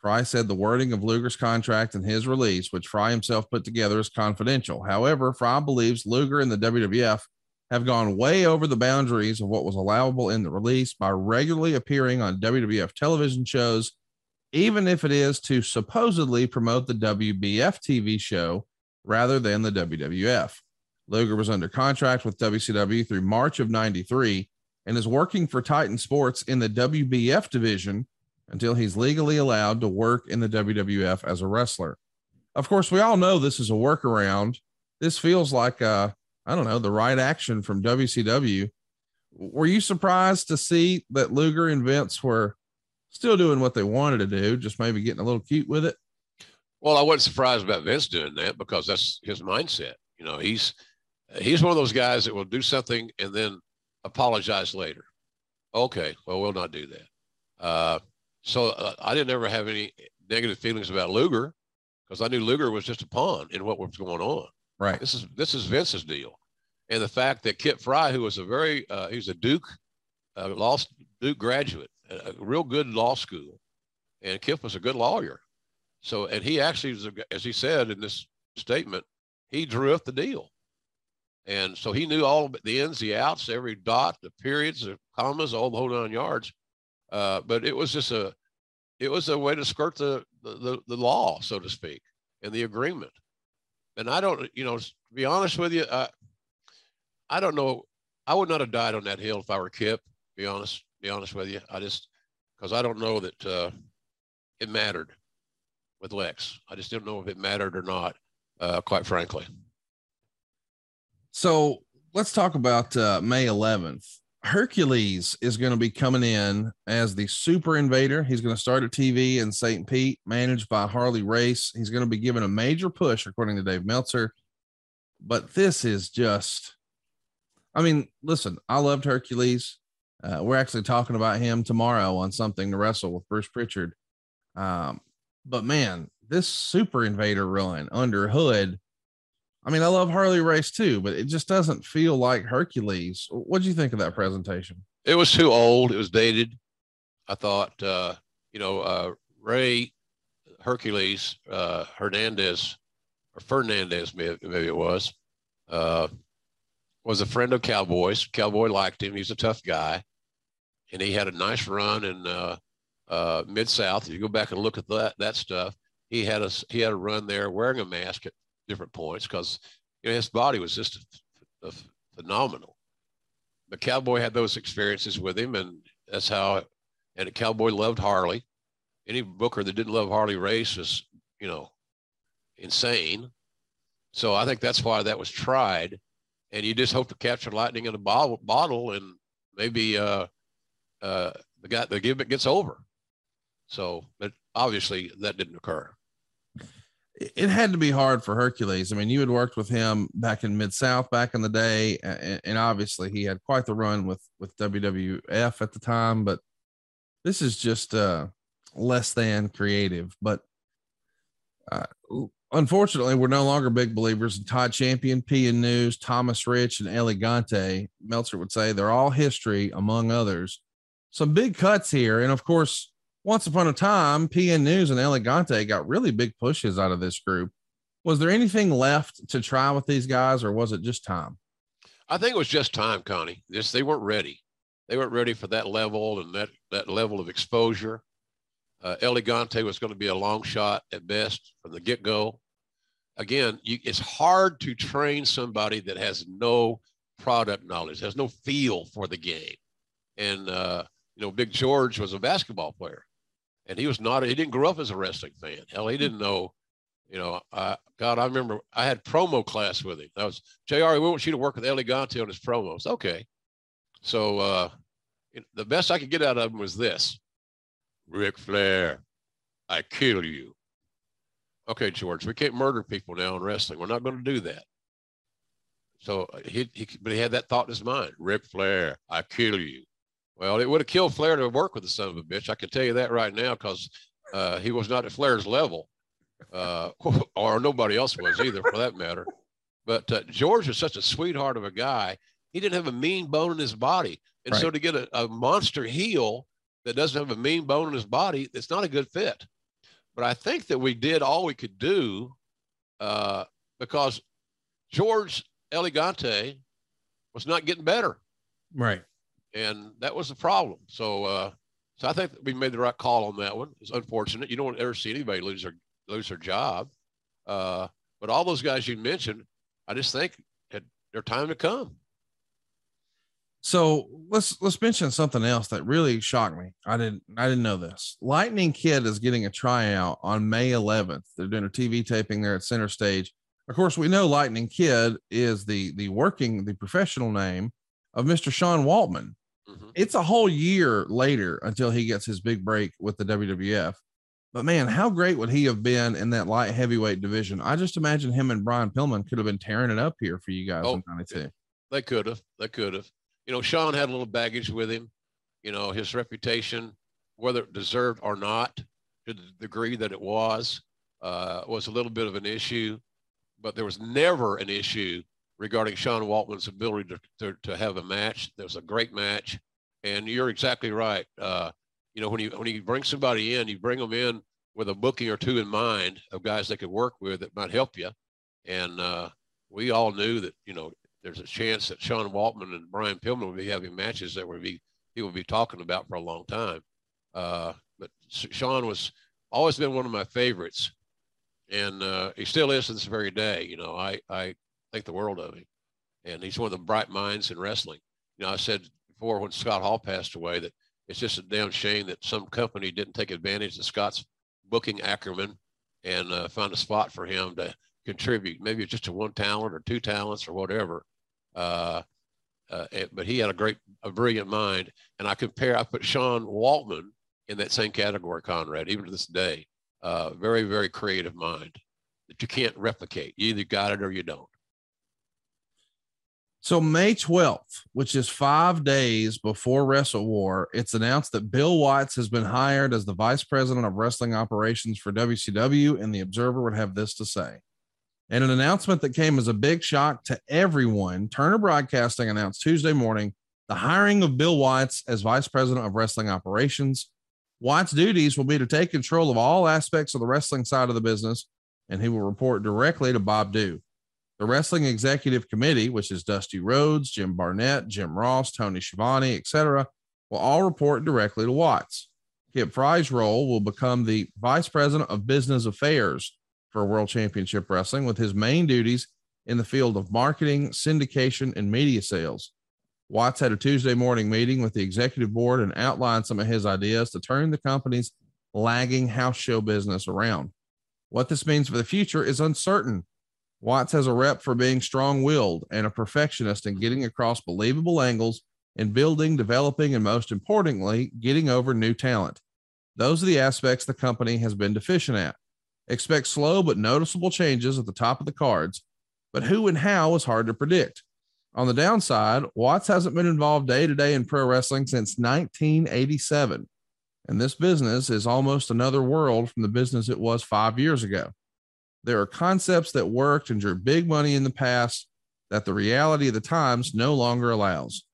Frey said the wording of Luger's contract and his release, which Frey himself put together, is confidential. However, Frey believes Luger and the WWF have gone way over the boundaries of what was allowable in the release by regularly appearing on WWF television shows even if it is to supposedly promote the WBF TV show rather than the WWF. Luger was under contract with WCW through March of 93 and is working for Titan Sports in the WBF division until he's legally allowed to work in the WWF as a wrestler. Of course, we all know this is a workaround. This feels like, uh, I don't know, the right action from WCW. Were you surprised to see that Luger and Vince were still doing what they wanted to do, just maybe getting a little cute with it. Well, I wasn't surprised about Vince doing that because that's his mindset. You know, he's he's one of those guys that will do something and then apologize later. Okay, well, we'll not do that. Uh, so uh, I didn't ever have any negative feelings about Luger because I knew Luger was just a pawn in what was going on. Right. This is this is Vince's deal, and the fact that Kip Frey, who was a very uh, was a Duke, uh, lost Duke graduate, a real good law school, and Kip was a good lawyer. So, and he actually, was, as he said in this statement, he drew up the deal. And so he knew all the ins, the outs, every dot, the periods, the commas, all the whole nine yards. Uh, but it was just a, it was a way to skirt the, the, the law, so to speak, and the agreement. And I don't, you know, to be honest with you, uh, I don't know. I would not have died on that hill if I were Kip. Be honest, be honest with you. I just, because I don't know that uh, it mattered with Lex. I just didn't know if it mattered or not, uh, quite frankly. So let's talk about uh, May 11th. Hercules is going to be coming in as the super invader. He's going to start a TV in St. Pete, managed by Harley Race. He's going to be given a major push, according to Dave Meltzer. But this is just, I mean, listen, I loved Hercules. Uh, we're actually talking about him tomorrow on something to wrestle with Bruce Pritchard. Um, but man, this super invader run under Hood I mean, I love Harley Race too, but it just doesn't feel like Hercules. What do you think of that presentation? It was too old. It was dated. I thought, uh, you know, uh, Ray Hercules uh, Hernandez or Fernandez, maybe, maybe it was, uh, was a friend of Cowboys. Cowboy liked him. He's a tough guy, and he had a nice run in uh, uh, Mid South. If you go back and look at that that stuff, he had a he had a run there wearing a mask at different points because you know his body was just a, a phenomenal. The Cowboy had those experiences with him, and that's how. And the Cowboy loved Harley. Any booker that didn't love Harley Race was, you know, insane. So I think that's why that was tried. And you just hope to capture lightning in a bottle, bottle and maybe uh, uh, the guy the gimmick gets over. So, but obviously that didn't occur it had to be hard for Hercules. I mean, you had worked with him back in Mid South back in the day, and, and, obviously he had quite the run with with WWF at the time. But this is just uh, less than creative. But uh, unfortunately, we're no longer big believers in Todd Champion, PN News, Thomas Rich, and El Gigante. Meltzer would say they're all history, among others. Some big cuts here, and of course once upon a time, PN News and El Gigante got really big pushes out of this group. Was there anything left to try with these guys, or was it just time? I think it was just time, Connie. Just they weren't ready. They weren't ready for that level and that that level of exposure. Uh, El Gigante was going to be a long shot at best from the get go. Again, you, it's hard to train somebody that has no product knowledge, has no feel for the game. And uh, you know, Big George was a basketball player and he was not he didn't grow up as a wrestling fan. Hell he didn't know you know uh, god i remember i had promo class with him. That was jr we want you to work with El Gigante on his promos. Okay. So uh the best i could get out of him was this. Ric flair i kill you. Okay george we can't murder people now in wrestling. We're not going to do that. So he, he but he had that thought in his mind. Ric flair i kill you well, it would have killed Flair to work with the son of a bitch. I can tell you that right now because uh, he was not at Flair's level, uh, [laughs] or nobody else was either, for that matter. But uh, George is such a sweetheart of a guy. He didn't have a mean bone in his body, and right. so to get a, a monster heel that doesn't have a mean bone in his body, it's not a good fit. But I think that we did all we could do uh, because George El Gigante was not getting better. Right and that was the problem. So, uh, so I think we made the right call on that one. It's unfortunate. You don't ever see anybody lose their lose their job. Uh, but all those guys you mentioned, I just think had their time to come. So let's let's mention something else that really shocked me. I didn't I didn't know this. Lightning Kid is getting a tryout on May 11th. They're doing a TV taping there at Center Stage. Of course, we know Lightning Kid is the the working the professional name of Mr. Sean Waltman. Mm-hmm. It's a whole year later until he gets his big break with the WWF. But man, how great would he have been in that light heavyweight division? I just imagine him and Brian Pillman could have been tearing it up here for you guys oh, in 92. They could have. They could have. You know, Sean had a little baggage with him. You know, his reputation, whether it deserved or not, to the degree that it was, uh, was a little bit of an issue. But there was never an issue regarding Sean Waltman's ability to, to, to have a match. There was a great match. And you're exactly right. Uh, you know, when you when you bring somebody in, you bring them in with a booking or two in mind of guys they could work with that might help you. And uh, we all knew that you know there's a chance that Sean Waltman and Brian Pillman would be having matches that would be he would be talking about for a long time. Uh, but Sean was always been one of my favorites, and uh, he still is to this very day. You know, I I think the world of him, and he's one of the bright minds in wrestling. You know, I said before when Scott Hall passed away that it's just a damn shame that some company didn't take advantage of Scott's booking acumen and uh, find a spot for him to contribute. Maybe it's just a one talent or two talents or whatever. Uh, uh, but he had a great, a brilliant mind. And I compare, I put Sean Waltman in that same category, Conrad, even to this day. Uh, very, very creative mind that you can't replicate. You either got it or you don't. So May 12th, which is five days before Wrestle War, it's announced that Bill Watts has been hired as the vice president of wrestling operations for WCW, and the Observer would have this to say. In an announcement that came as a big shock to everyone, Turner Broadcasting announced Tuesday morning the hiring of Bill Watts as vice president of wrestling operations. Watts' duties will be to take control of all aspects of the wrestling side of the business, and he will report directly to Bob Dhue. The Wrestling Executive Committee, which is Dusty Rhodes, Jim Barnett, Jim Ross, Tony Schiavone, etc., will all report directly to Watts. Kip Frey's role will become the Vice President of Business Affairs for World Championship Wrestling, with his main duties in the field of marketing, syndication, and media sales. Watts had a Tuesday morning meeting with the executive board and outlined some of his ideas to turn the company's lagging house show business around. What this means for the future is uncertain Watts has a rep for being strong willed and a perfectionist in getting across believable angles in building, developing, and most importantly, getting over new talent. Those are the aspects the company has been deficient at. Expect slow but noticeable changes at the top of the cards, but who and how is hard to predict. On the downside, Watts hasn't been involved day to day in pro wrestling since 1987. And this business is almost another world from the business it was five years ago. There are concepts that worked and drew big money in the past that the reality of the times no longer allows.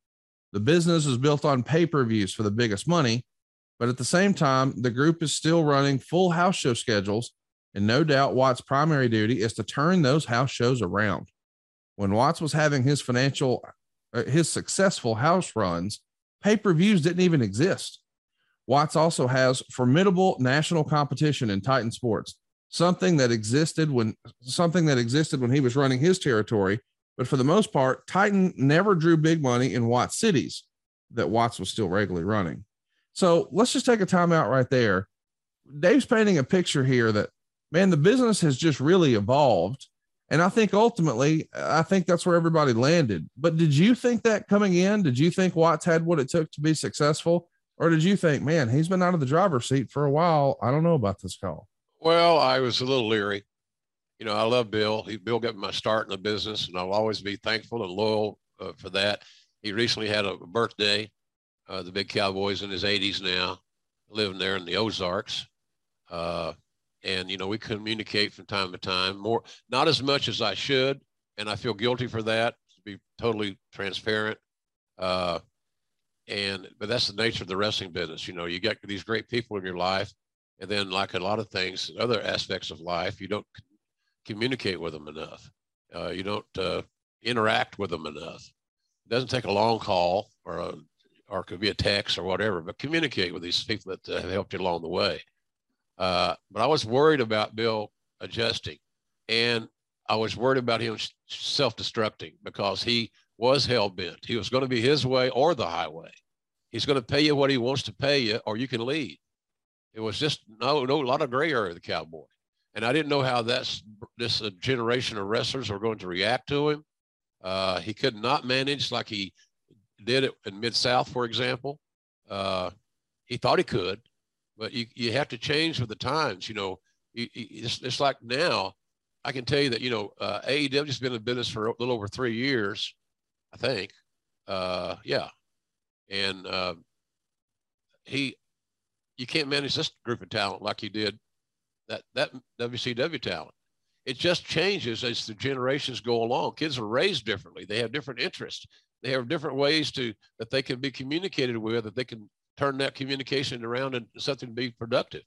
The business is built on pay per views for the biggest money, but at the same time, the group is still running full house show schedules. And no doubt Watts' primary duty is to turn those house shows around. When Watts was having his financial, uh, his successful house runs, pay per views didn't even exist. Watts also has formidable national competition in Titan Sports something that existed when something that existed when he was running his territory. But for the most part, Titan never drew big money in Watts cities that Watts was still regularly running. So let's just take a time out right there. Dave's painting a picture here that man, the business has just really evolved. And I think ultimately, I think that's where everybody landed. But did you think that coming in? Did you think Watts had what it took to be successful? Or did you think, man, he's been out of the driver's seat for a while? I don't know about this call. Well, I was a little leery. You know, I love Bill. He, Bill got my start in the business, and I'll always be thankful and loyal uh, for that. He recently had a birthday. Uh, the big cowboy's in his 80s now, living there in the Ozarks. Uh, and, you know, we communicate from time to time, more, not as much as I should. And I feel guilty for that, to be totally transparent. Uh, and, but that's the nature of the wrestling business. You know, you get these great people in your life and then, like a lot of things, other aspects of life, you don't communicate with them enough. Uh, you don't uh, interact with them enough. It doesn't take a long call or a, or could be a text or whatever, but communicate with these people that uh, have helped you along the way. Uh, but I was worried about Bill adjusting, and I was worried about him self-destructing because he was hell bent. He was going to be his way or the highway. He's going to pay you what he wants to pay you, or you can leave. It was just no, no, a lot of gray area. The cowboy, and I didn't know how that's this uh, generation of wrestlers were going to react to him. Uh, he could not manage like he did it in Mid South, for example. Uh, he thought he could, but you, you have to change with the times. You know, it's, it's like now. I can tell you that you know uh, AEW has been in business for a little over three years, I think. Uh, yeah, and uh, he you can't manage this group of talent like you did that that WCW talent. It just changes as the generations go along. Kids are raised differently. They have different interests. They have different ways to that they can be communicated with. That they can turn that communication around and something to be productive.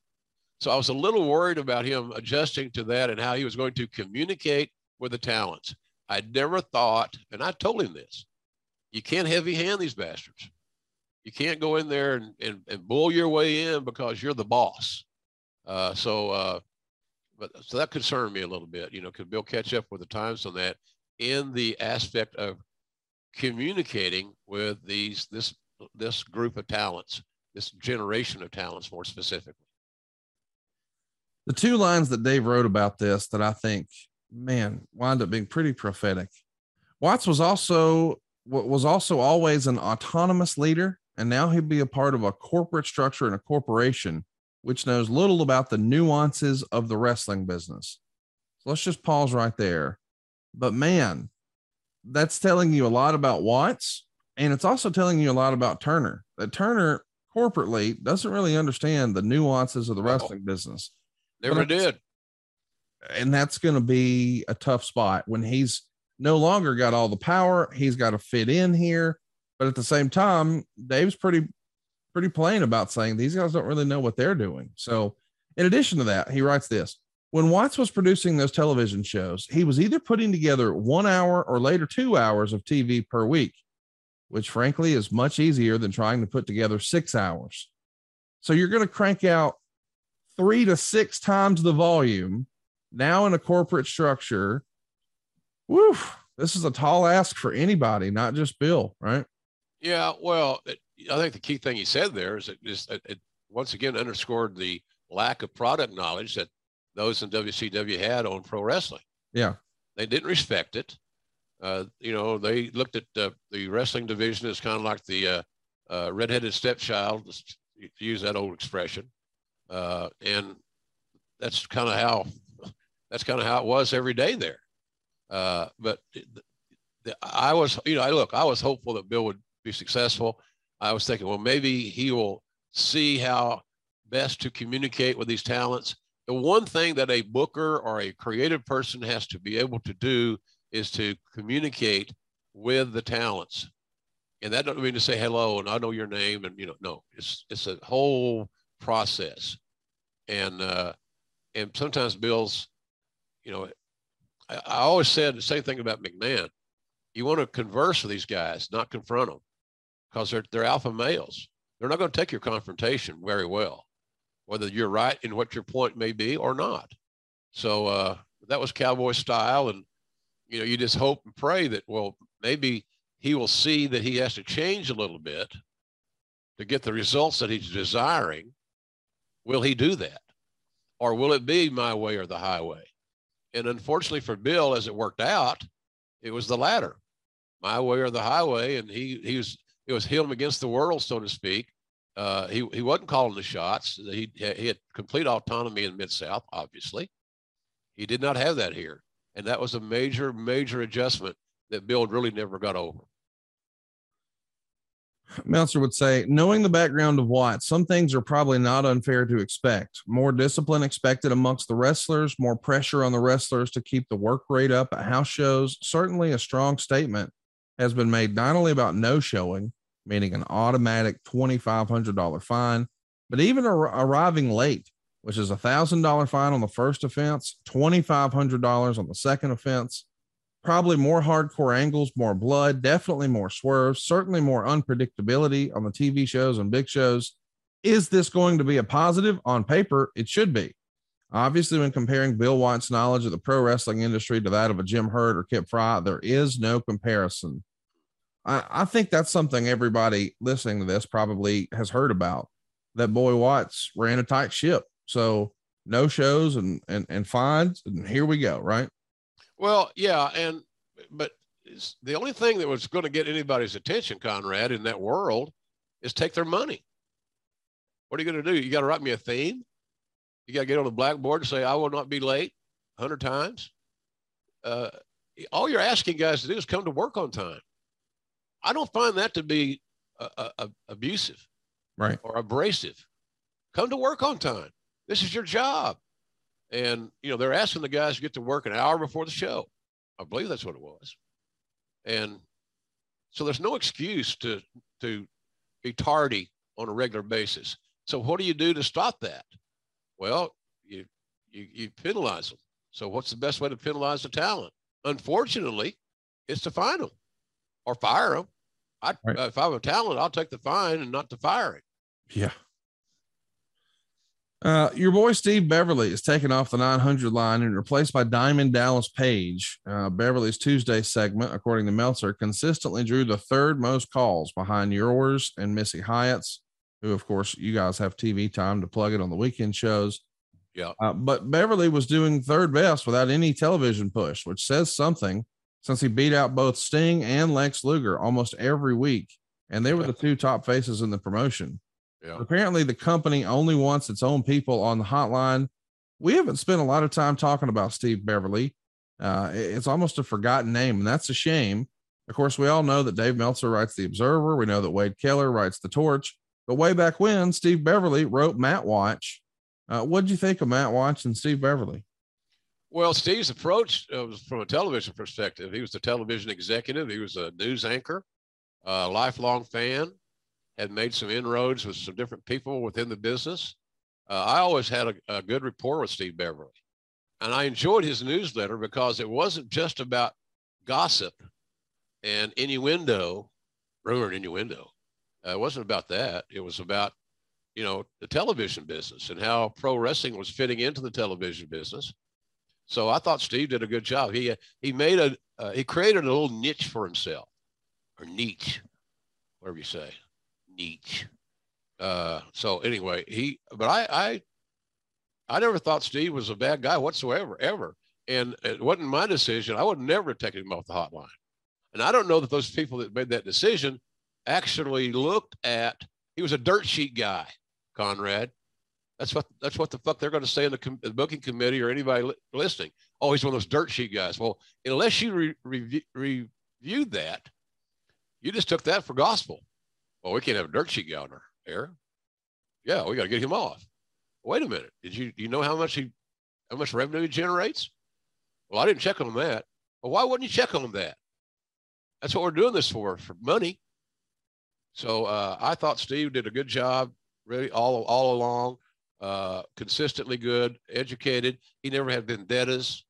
So I was a little worried about him adjusting to that and how he was going to communicate with the talents. I never thought, and I told him this, you can't heavy hand these bastards. You can't go in there and, and, and bull your way in because you're the boss. Uh, so, uh, but so that concerned me a little bit. You know, could Bill catch up with the times on that in the aspect of communicating with these this this group of talents, this generation of talents, more specifically? The two lines that Dave wrote about this that I think, man, wind up being pretty prophetic. Watts was also was also always an autonomous leader, and now he'd be a part of a corporate structure and a corporation which knows little about the nuances of the wrestling business. So let's just pause right there. But man, that's telling you a lot about Watts, and it's also telling you a lot about Turner. That Turner corporately doesn't really understand the nuances of the wrestling business. Never did. And that's going to be a tough spot when he's no longer got all the power. He's got to fit in here. But at the same time, Dave's pretty pretty plain about saying these guys don't really know what they're doing. So, in addition to that, he writes this when Watts was producing those television shows, he was either putting together one hour or later two hours of TV per week, which frankly is much easier than trying to put together six hours. So, you're going to crank out three to six times the volume now in a corporate structure. Woo, this is a tall ask for anybody, not just Bill, right? Yeah, well, I think the key thing he said there is it just it, it once again underscored the lack of product knowledge that those in WCW had on pro wrestling. Yeah, they didn't respect it. Uh, you know, they looked at uh, the wrestling division as kind of like the uh, uh redheaded stepchild, to use that old expression, uh, and that's kind of how that's kind of how it was every day there. Uh, but I was, you know, I look, I was hopeful that Bill would be successful. I was thinking, well, maybe he will see how best to communicate with these talents. The one thing that a booker or a creative person has to be able to do is to communicate with the talents. And that doesn't mean to say hello and I know your name and you know, no, it's it's a whole process. And uh and sometimes Bill's, you know, I, I always said the same thing about McMahon. You want to converse with these guys, not confront them because they're, they're alpha males. They're not going to take your confrontation very well, whether you're right in what your point may be or not. So uh, that was cowboy style. And, you know, you just hope and pray that, well, maybe he will see that he has to change a little bit to get the results that he's desiring. Will he do that? Or will it be my way or the highway? And unfortunately for Bill, as it worked out, it was the latter, my way or the highway. And he, he was it was him against the world, so to speak. Uh, he he wasn't calling the shots. He he had complete autonomy in Mid South. Obviously, he did not have that here, and that was a major major adjustment that Bill really never got over. Meltzer would say, knowing the background of Watt, some things are probably not unfair to expect. More discipline expected amongst the wrestlers, more pressure on the wrestlers to keep the work rate up at house shows. Certainly a strong statement has been made not only about no showing, meaning an automatic $2,500 fine. But even ar- arriving late, which is a $1,000 fine on the first offense, $2,500 on the second offense, probably more hardcore angles, more blood, definitely more swerves, certainly more unpredictability on the TV shows and big shows. Is this going to be a positive? On paper, it should be. Obviously, when comparing Bill Watts' knowledge of the pro wrestling industry to that of a Jim Herd or Kip Frey, there is no comparison. I, I think that's something everybody listening to this probably has heard about. That boy Watts ran a tight ship. So no shows and and and fines, and here we go, right? Well, yeah, and but the only thing that was going to get anybody's attention, Conrad, in that world, is take their money. What are you going to do? You got to write me a theme. You got to get on the blackboard and say, "I will not be late," hundred times. Uh, all you're asking guys to do is come to work on time. I don't find that to be uh, uh, abusive, right, or abrasive. Come to work on time. This is your job, and you know they're asking the guys to get to work an hour before the show. I believe that's what it was, and so there's no excuse to to be tardy on a regular basis. So what do you do to stop that? Well, you you you penalize them. So what's the best way to penalize the talent? Unfortunately, it's to fine them or fire them. I, Right. uh, if I'm a talent, I'll take the fine and not the firing. Yeah. Uh, your boy Steve Beverly is taken off the 900 line and replaced by Diamond Dallas Page. Uh, Beverly's Tuesday segment, according to Meltzer, consistently drew the third most calls behind yours and Missy Hyatt's, who, of course, you guys have TV time to plug it on the weekend shows. Yeah. Uh, but Beverly was doing third best without any television push, which says something since he beat out both Sting and Lex Luger almost every week. And they were the two top faces in the promotion. Yeah. Apparently, the company only wants its own people on the hotline. We haven't spent a lot of time talking about Steve Beverly. Uh, it's almost a forgotten name, and that's a shame. Of course, we all know that Dave Meltzer writes The Observer. We know that Wade Keller writes The Torch. But way back when, Steve Beverly wrote Mat Watch. Uh, what did you think of Mat Watch and Steve Beverly? Well, Steve's approach uh, was from a television perspective. He was the television executive. He was a news anchor, a lifelong fan, had made some inroads with some different people within the business. Uh, I always had a, a good rapport with Steve Beverly. And I enjoyed his newsletter because it wasn't just about gossip and innuendo, rumor and innuendo. Uh, it wasn't about that. It was about, you know, the television business and how pro wrestling was fitting into the television business. So I thought Steve did a good job. He he made a uh, he created a little niche for himself, or niche, whatever you say, niche. Uh, so anyway, he but I I I never thought Steve was a bad guy whatsoever ever, and it wasn't my decision. I would never have taken him off the hotline, and I don't know that those people that made that decision actually looked at. He was a dirt sheet guy, Conrad. That's what that's what the fuck they're going to say in the, com- the booking committee or anybody li- listening. Oh, he's one of those dirt sheet guys. Well, unless you re- review, reviewed that, you just took that for gospel. Well, we can't have a dirt sheet guy on our air. Yeah, we got to get him off. Wait a minute. Did you you know how much he how much revenue he generates? Well, I didn't check on that. Well, why wouldn't you check on that? That's what we're doing this for, for money. So uh, I thought Steve did a good job, really all all along uh, consistently good, educated. He never had vendettas.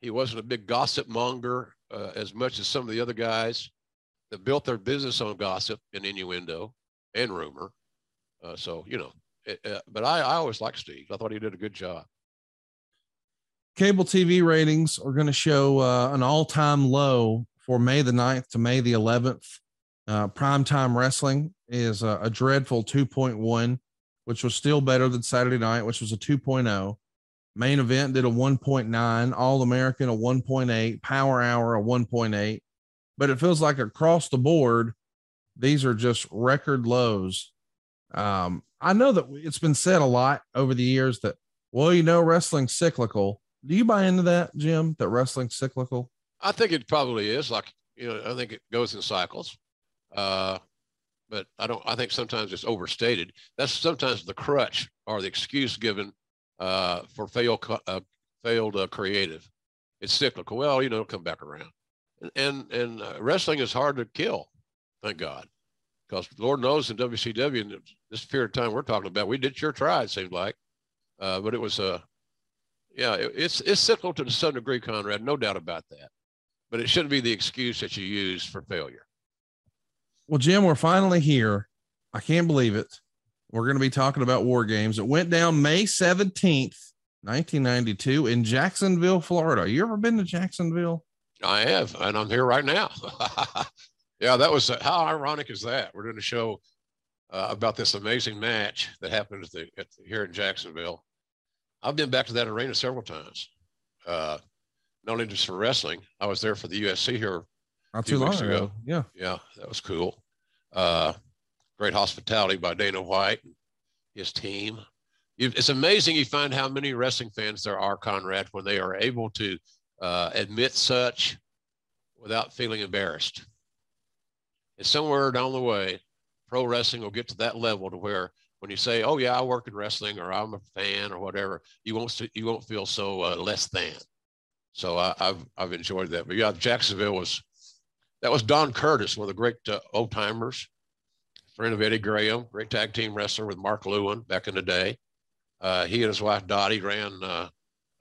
He wasn't a big gossip monger uh, as much as some of the other guys that built their business on gossip and innuendo and rumor. Uh, so, you know, it, uh, but I, I always liked Steve. I thought he did a good job. Cable TV ratings are going to show uh, an all time low for May the 9th to May the 11th. Uh, primetime wrestling is a, a dreadful 2.1 which was still better than Saturday night, which was a 2.0. Main event did a 1.9, All American a 1.8, Power Hour a 1.8. But it feels like across the board, these are just record lows. Um, I know that it's been said a lot over the years that, well, you know, wrestling's cyclical. Do you buy into that, Jim, that wrestling's cyclical? I think it probably is like, you know, I think it goes in cycles. Uh, but I don't. I think sometimes it's overstated. That's sometimes the crutch or the excuse given uh, for failed uh, failed uh, creative. It's cyclical. Well, you know, come back around. And and, and uh, wrestling is hard to kill, thank God, because Lord knows in WCW in this period of time we're talking about, we did sure try. It seemed like, uh, but it was a, uh, yeah, it, it's it's cyclical to some degree, Conrad, no doubt about that. But it shouldn't be the excuse that you use for failure. Well, Jim, we're finally here. I can't believe it. We're going to be talking about war games. It went down May 17th, 1992 in Jacksonville, Florida. You ever been to Jacksonville? I have, and I'm here right now. [laughs] yeah, that was how ironic is that? We're doing a show uh, about this amazing match that happened at the, at the, here in Jacksonville. I've been back to that arena several times, uh, not only just for wrestling. I was there for the UFC here Not too long ago. ago. Yeah. yeah, that was cool. Uh, great hospitality by Dana White and his team. It's amazing you find how many wrestling fans there are, Conrad, when they are able to uh, admit such without feeling embarrassed. And somewhere down the way, pro wrestling will get to that level to where when you say, "Oh yeah, I work in wrestling," or "I'm a fan," or whatever, you won't you won't feel so uh, less than. So I, I've I've enjoyed that. But yeah, Jacksonville was that was Don Curtis, one of the great uh, old timers, friend of Eddie Graham, great tag team wrestler with Mark Lewin back in the day. Uh, he and his wife Dottie ran uh,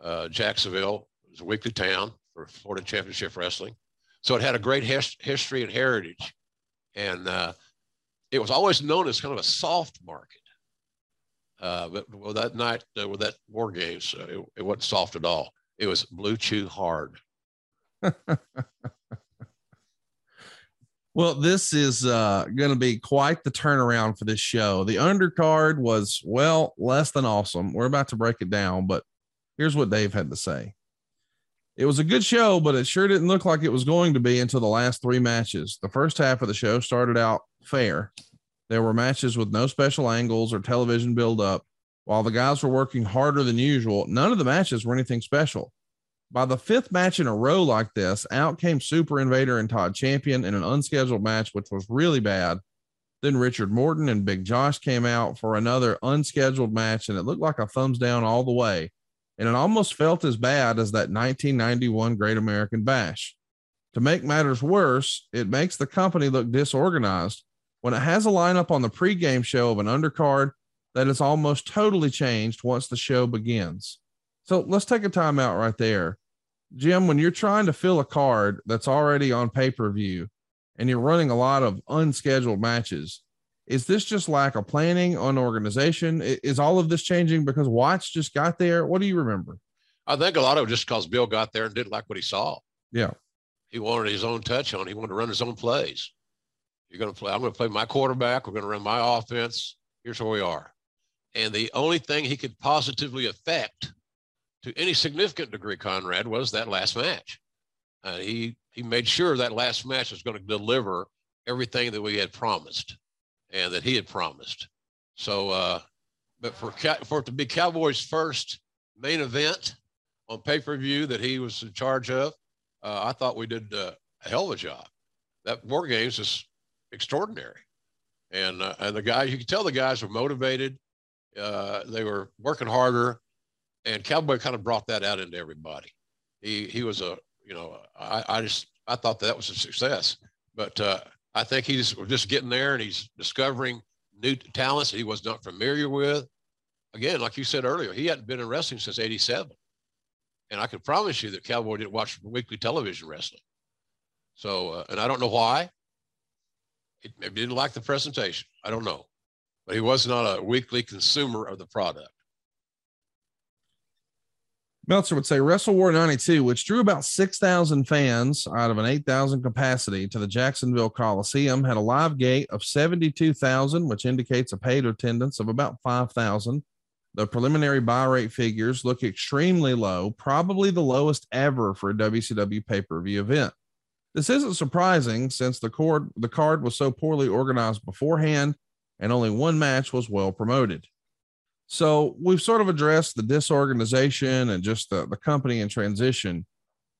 uh, Jacksonville. It was a weekly town for Florida Championship Wrestling. So it had a great his- history and heritage. And uh, it was always known as kind of a soft market. Uh, but well, that night with that war games, it, it wasn't soft at all. It was blue chew hard. [laughs] Well, this is uh, going to be quite the turnaround for this show. The undercard was, well, less than awesome. We're about to break it down, but here's what Dave had to say. It was a good show, but it sure didn't look like it was going to be until the last three matches. The first half of the show started out fair. There were matches with no special angles or television build up. While the guys were working harder than usual, none of the matches were anything special. By the fifth match in a row like this, out came Super Invader and Todd Champion in an unscheduled match, which was really bad. Then Richard Morton and Big Josh came out for another unscheduled match, and it looked like a thumbs down all the way. And it almost felt as bad as that 1991 Great American Bash. To make matters worse, it makes the company look disorganized when it has a lineup on the pregame show of an undercard that is almost totally changed once the show begins. So let's take a timeout right there. Jim, when you're trying to fill a card that's already on pay per view and you're running a lot of unscheduled matches, is this just lack of planning on organization? Is all of this changing because Watts just got there? What do you remember? I think a lot of it just because Bill got there and didn't like what he saw. Yeah. He wanted his own touch on. He wanted to run his own plays. You're going to play. I'm going to play my quarterback. We're going to run my offense. Here's where we are. And the only thing he could positively affect to any significant degree, Conrad, was that last match. Uh, he he made sure that last match was going to deliver everything that we had promised and that he had promised. So, uh, but for for it to be Cowboys' first main event on pay per view that he was in charge of, uh, I thought we did uh, a hell of a job. That War Games is extraordinary, and uh, and the guys you could tell the guys were motivated. Uh, they were working harder and Cowboy kind of brought that out into everybody. He he was a you know I, I just I thought that was a success, but uh, I think he's just getting there and he's discovering new talents he was not familiar with. Again, like you said earlier, he hadn't been in wrestling since '87, and I can promise you that Cowboy didn't watch weekly television wrestling. So, uh, and I don't know why. He didn't like the presentation. I don't know, but he was not a weekly consumer of the product. Meltzer would say Wrestle War 92, which drew about 6,000 fans out of an 8,000 capacity to the Jacksonville Coliseum, had a live gate of 72,000, which indicates a paid attendance of about 5,000. The preliminary buy rate figures look extremely low, probably the lowest ever for a WCW pay per view event. This isn't surprising since the card, the card was so poorly organized beforehand and only one match was well promoted. So we've sort of addressed the disorganization and just the, the company in transition,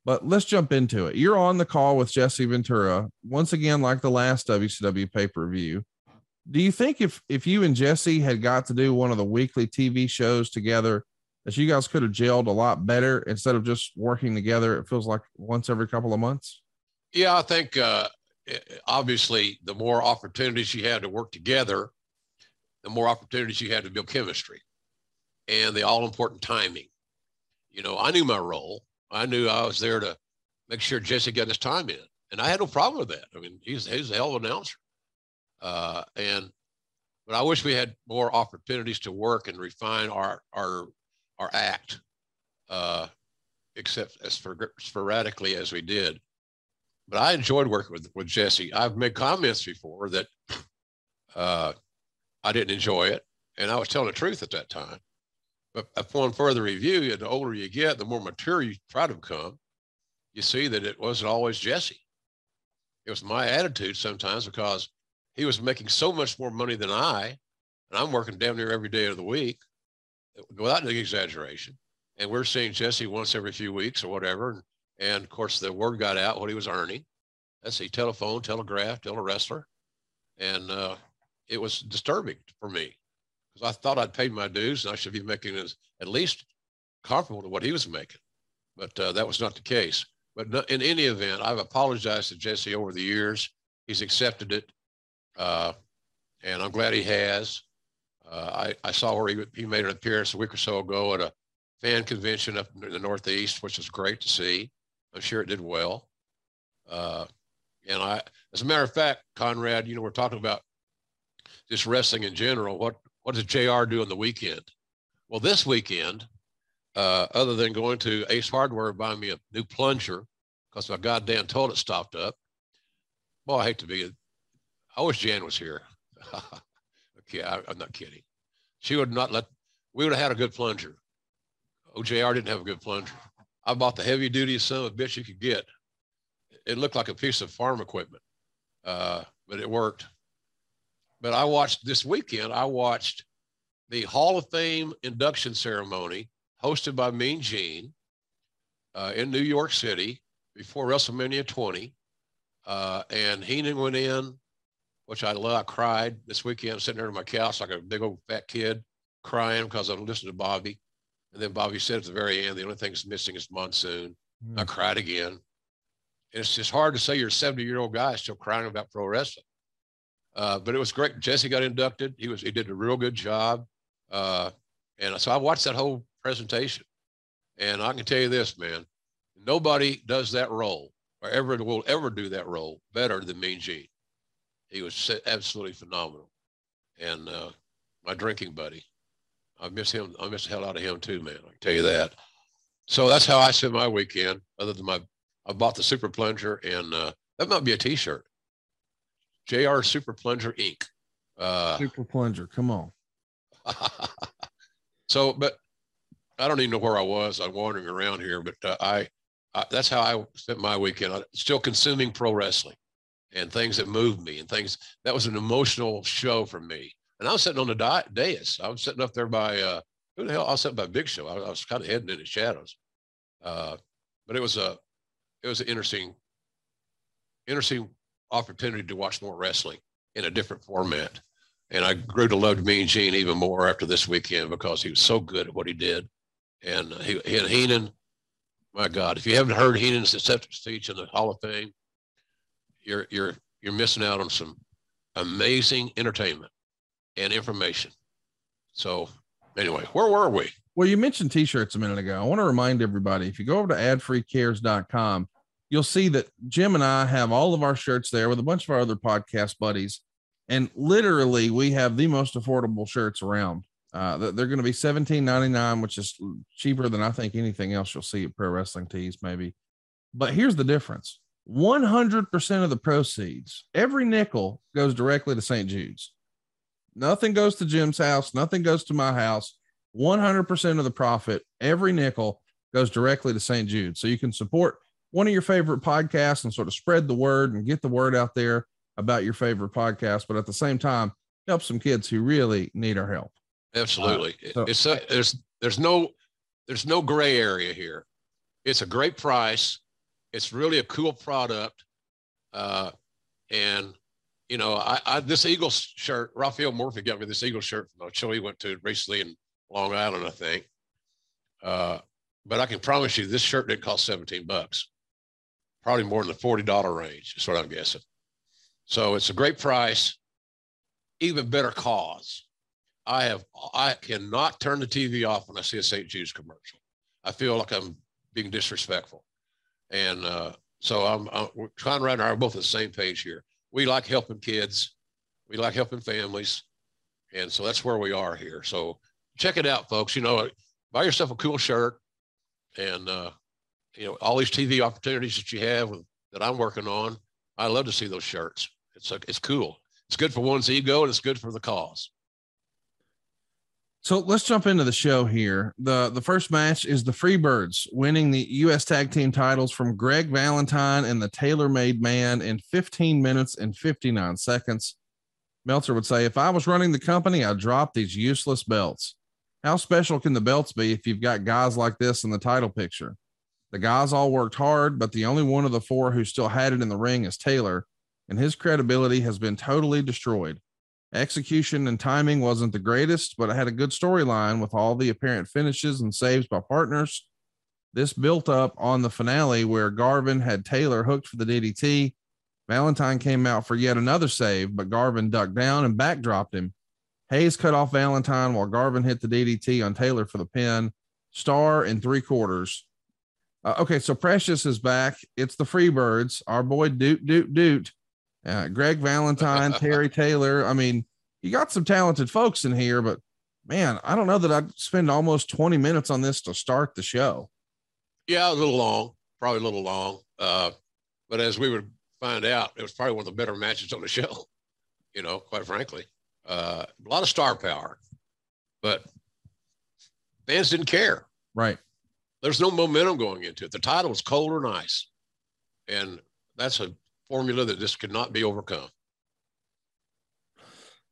but let's jump into it. You're on the call with Jesse Ventura once again, like the last WCW pay per view. Do you think if if you and Jesse had got to do one of the weekly TV shows together, that you guys could have gelled a lot better instead of just working together? It feels like once every couple of months. Yeah, I think uh, obviously the more opportunities you had to work together, the more opportunities you had to build chemistry and the all important timing. You know, I knew my role. I knew I was there to make sure Jesse got his time in. And I had no problem with that. I mean, he's, he's a hell of an announcer. Uh, and, but I wish we had more opportunities to work and refine our, our, our act, uh, except as for, sporadically as we did. But I enjoyed working with, with Jesse. I've made comments before that, [clears throat] uh, I didn't enjoy it. And I was telling the truth at that time. But upon further review, and the older you get, the more mature you try to become, you see that it wasn't always Jesse. It was my attitude sometimes because he was making so much more money than I, and I'm working damn near every day of the week without any exaggeration. And we're seeing Jesse once every few weeks or whatever. And, of course, the word got out what he was earning. Let's see, telephone, telegraph, tell a wrestler. And uh, it was disturbing for me because I thought I'd paid my dues and I should be making at least comparable to what he was making. But uh, that was not the case. But no, in any event, I've apologized to Jesse over the years. He's accepted it. Uh, and I'm glad he has. Uh, I, I saw where he, he made an appearance a week or so ago at a fan convention up in the Northeast, which was great to see. I'm sure it did well. Uh, and I, as a matter of fact, Conrad, you know, we're talking about just wrestling in general. What what does JR do on the weekend? Well, this weekend, uh, other than going to Ace Hardware and buying me a new plunger because my goddamn toilet stopped up. Boy, I hate to be. I wish Jan was here. [laughs] okay, I, I'm not kidding. She would not let. We would have had a good plunger. OJR didn't have a good plunger. I bought the heavy duty son of a bitch you could get. It looked like a piece of farm equipment, uh, but it worked. But I watched this weekend. I watched the Hall of Fame induction ceremony hosted by Mean Gene uh, in New York City before WrestleMania 20. Uh, and Heenan went in, which I love. I cried this weekend, sitting there on my couch like a big old fat kid, crying because I listened to Bobby. And then Bobby said at the very end, the only thing that's missing is Monsoon. Mm. I cried again. And it's just hard to say you're a 70 year old guy still crying about pro wrestling. Uh, but it was great. Jesse got inducted. He was he did a real good job. Uh, and so I watched that whole presentation, and I can tell you this, man, nobody does that role or ever will ever do that role better than Mean Gene. He was absolutely phenomenal, and uh, my drinking buddy. I miss him. I miss the hell out of him too, man. I can tell you that. So that's how I spent my weekend. Other than my, I bought the Super Plunger, and uh, that might be a T-shirt. JR Super Plunger Inc. Uh, Super Plunger, come on. [laughs] so, but I don't even know where I was. I'm wandering around here, but uh, I, I, that's how I spent my weekend. I'm still consuming pro wrestling and things that moved me and things that was an emotional show for me. And I was sitting on the di- dais. I was sitting up there by uh, who the hell? I was sitting by Big Show. I, I was kind of heading in the shadows. Uh, but it was a, it was an interesting, interesting opportunity to watch more wrestling in a different format. And I grew to love Mean Gene even more after this weekend because he was so good at what he did. And uh, he, he had Heenan, my God, if you haven't heard Heenan's acceptance speech in the Hall of Fame, you're you're you're missing out on some amazing entertainment and information. So anyway, where were we? Well, you mentioned t-shirts a minute ago. I want to remind everybody if you go over to adfreecares.com, you'll see that Jim and I have all of our shirts there with a bunch of our other podcast buddies. And literally, we have the most affordable shirts around. Uh, they're going to be $17.99, which is cheaper than I think anything else you'll see at Pro Wrestling Tees, maybe. But here's the difference 100% of the proceeds, every nickel goes directly to St. Jude's. Nothing goes to Jim's house, nothing goes to my house. 100% of the profit, every nickel goes directly to St. Jude. So you can support one of your favorite podcasts and sort of spread the word and get the word out there about your favorite podcast, but at the same time, help some kids who really need our help. Absolutely. Uh, so, it's a, there's there's no there's no gray area here. It's a great price. It's really a cool product. Uh, and you know, I, I this Eagle shirt, Raphael Murphy got me this Eagle shirt from a show he went to recently in Long Island, I think. Uh, but I can promise you this shirt didn't cost 17 bucks. Probably more in the $40 range, is what I'm guessing. So it's a great price, even better cause. I have I cannot turn the TV off when I see a St. Jude's commercial. I feel like I'm being disrespectful, and uh, so I'm, I'm I are both on the same page here. We like helping kids, we like helping families, and so that's where we are here. So check it out, folks. You know, buy yourself a cool shirt, and uh, you know all these TV opportunities that you have with, that I'm working on. I love to see those shirts. It's it's cool. It's good for one's ego and it's good for the cause. So let's jump into the show here. The the first match is the Freebirds winning the US tag team titles from Greg Valentine and the Taylor Made Man in 15 minutes and 59 seconds. Meltzer would say, if I was running the company, I'd drop these useless belts. How special can the belts be if you've got guys like this in the title picture? The guys all worked hard, but the only one of the four who still had it in the ring is Taylor, and his credibility has been totally destroyed. Execution and timing wasn't the greatest, but it had a good storyline with all the apparent finishes and saves by partners. This built up on the finale where Garvin had Taylor hooked for the DDT. Valentine came out for yet another save, but Garvin ducked down and backdropped him. Hayes cut off Valentine while Garvin hit the DDT on Taylor for the pin. Star in three quarters. Uh, okay, so Precious is back. It's the Freebirds. Our boy Doot Doot Doot. Uh, Greg Valentine, [laughs] Terry Taylor. I mean, you got some talented folks in here, but man, I don't know that I'd spend almost 20 minutes on this to start the show. Yeah, a little long, probably a little long. Uh, but as we would find out, it was probably one of the better matches on the [laughs] show, you know, quite frankly. Uh, a lot of star power, but fans didn't care. Right. There's no momentum going into it. The title is cold or nice. And that's a formula that just could not be overcome.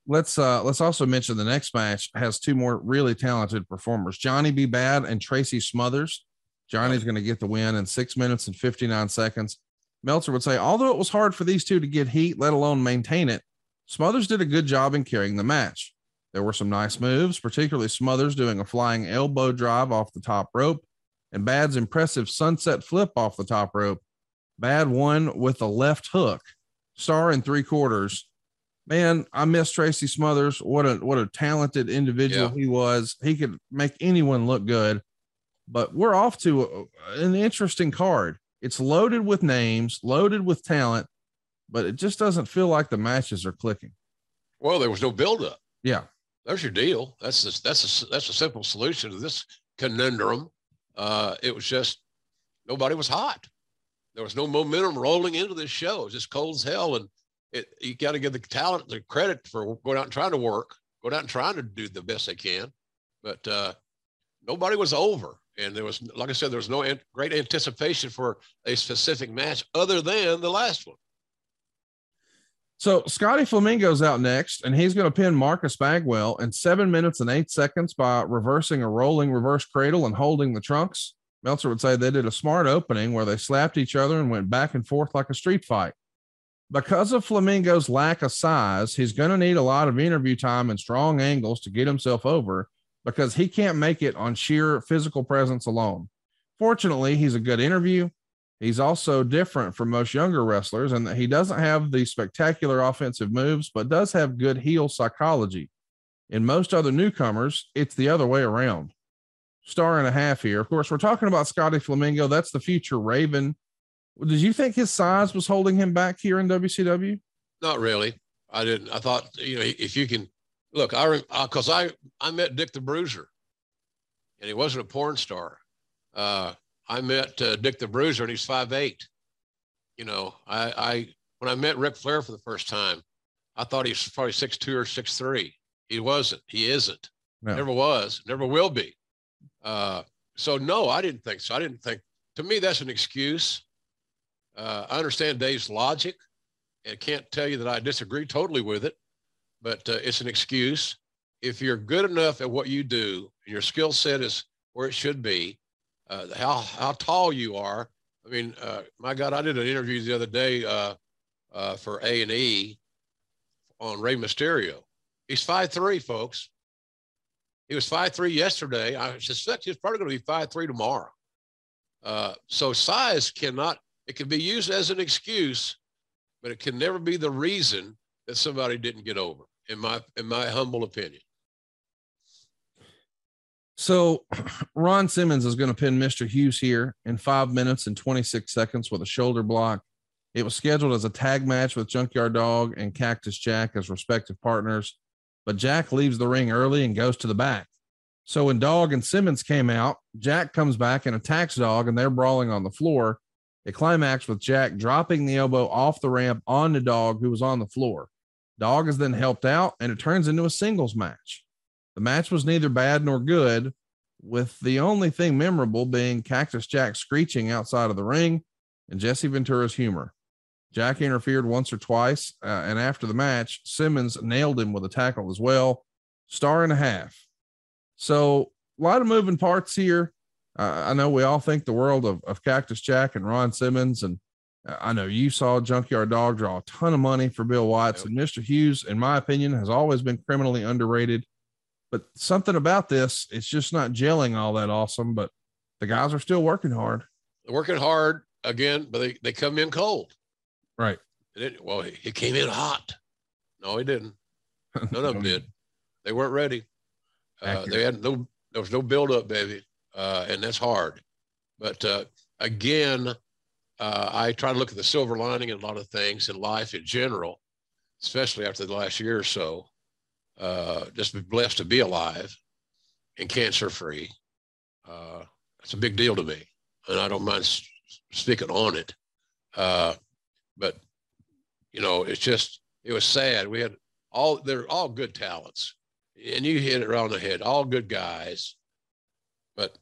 Let's uh let's also mention the next match has two more really talented performers, Johnny B. Bad and Tracy Smothers. Johnny's going to get the win in six minutes and 59 seconds. Meltzer would say, although it was hard for these two to get heat, let alone maintain it, Smothers did a good job in carrying the match. There were some nice moves, particularly Smothers doing a flying elbow drive off the top rope and Bad's impressive sunset flip off the top rope. Bad won with a left hook, star in three quarters. Man, I miss Tracy Smothers. What a what a talented individual Yeah. he was. He could make anyone look good. But we're off to a- an interesting card. It's loaded with names, loaded with talent, but it just doesn't feel like the matches are clicking. Well, there was no buildup. Yeah. There's your deal. That's the, that's a, that's a simple solution to this conundrum. Uh, it was just nobody was hot. There was no momentum rolling into this show. It was just cold as hell. And it, you got to give the talent the credit for going out and trying to work, going out and trying to do the best they can. But uh, nobody was over. And there was, like I said, there was no an- great anticipation for a specific match other than the last one. So Scotty Flamingo's out next, and he's going to pin Marcus Bagwell in seven minutes and eight seconds by reversing a rolling reverse cradle and holding the trunks. Meltzer would say they did a smart opening where they slapped each other and went back and forth like a street fight. Because of Flamingo's lack of size, he's going to need a lot of interview time and strong angles to get himself over because he can't make it on sheer physical presence alone. Fortunately, he's a good interview. He's also different from most younger wrestlers and he doesn't have the spectacular offensive moves, but does have good heel psychology. In most other newcomers, it's the other way around. Star and a half here. Of course, we're talking about Scotty Flamingo. That's the future Raven. Did you think his size was holding him back here in WCW? Not really. I didn't. I thought you know if you can look, I because I I met Dick the Bruiser, and he wasn't a porn star. Uh, I met uh, Dick the Bruiser, and he's five eight. You know, I I when I met Ric Flair for the first time, I thought he was probably six two or six three. He wasn't. He isn't. No. Never was. Never will be. Uh, so no, I didn't think so. I didn't think. To me, that's an excuse. Uh, I understand Dave's logic and can't tell you that I disagree totally with it, but uh, it's an excuse. If you're good enough at what you do, and your skill set is where it should be, uh, how how tall you are. I mean, uh, my God, I did an interview the other day uh, uh, for A and E on Rey Mysterio. He's five three, folks. He was five three yesterday. I suspect he's probably going to be five three tomorrow. Uh, so size cannot. It can be used as an excuse but it can never be the reason that somebody didn't get over in my in my humble opinion So [clears throat] Ron Simmons is going to pin Mr. Hughes here in five minutes and 26 seconds with a shoulder block. It was scheduled as a tag match with Junkyard Dog and Cactus Jack as respective partners, but Jack leaves the ring early and goes to the back. So when Dog and Simmons came out, Jack comes back and attacks Dog, and they're brawling on the floor. It climaxed with Jack dropping the elbow off the ramp on the Dog, who was on the floor. Dog is then helped out, and it turns into a singles match. The match was neither bad nor good, with the only thing memorable being Cactus Jack screeching outside of the ring and Jesse Ventura's humor. Jack interfered once or twice, uh, and after the match, Simmons nailed him with a tackle as well. Star and a half. So, a lot of moving parts here. Uh, I know we all think the world of, of Cactus Jack and Ron Simmons, and uh, I know you saw Junkyard Dog draw a ton of money for Bill Watts, Yep. and Mr. Hughes, in my opinion, has always been criminally underrated. But something about this, it's just not gelling all that awesome. But the guys are still working hard. They're working hard again but they, they come in cold Right. It well he came in hot no he didn't [laughs] none of them did They weren't ready. Uh, they had no, there was no build up, baby. Uh, and that's hard. But uh, again, uh, I try to look at the silver lining in a lot of things in life in general, especially after the last year or so. Uh, just be blessed to be alive and cancer free. Uh, that's a big deal to me. And I don't mind speaking on it. Uh, but, you know, it's just, it was sad. We had all, they're all good talents. And you hit it around the head, all good guys. But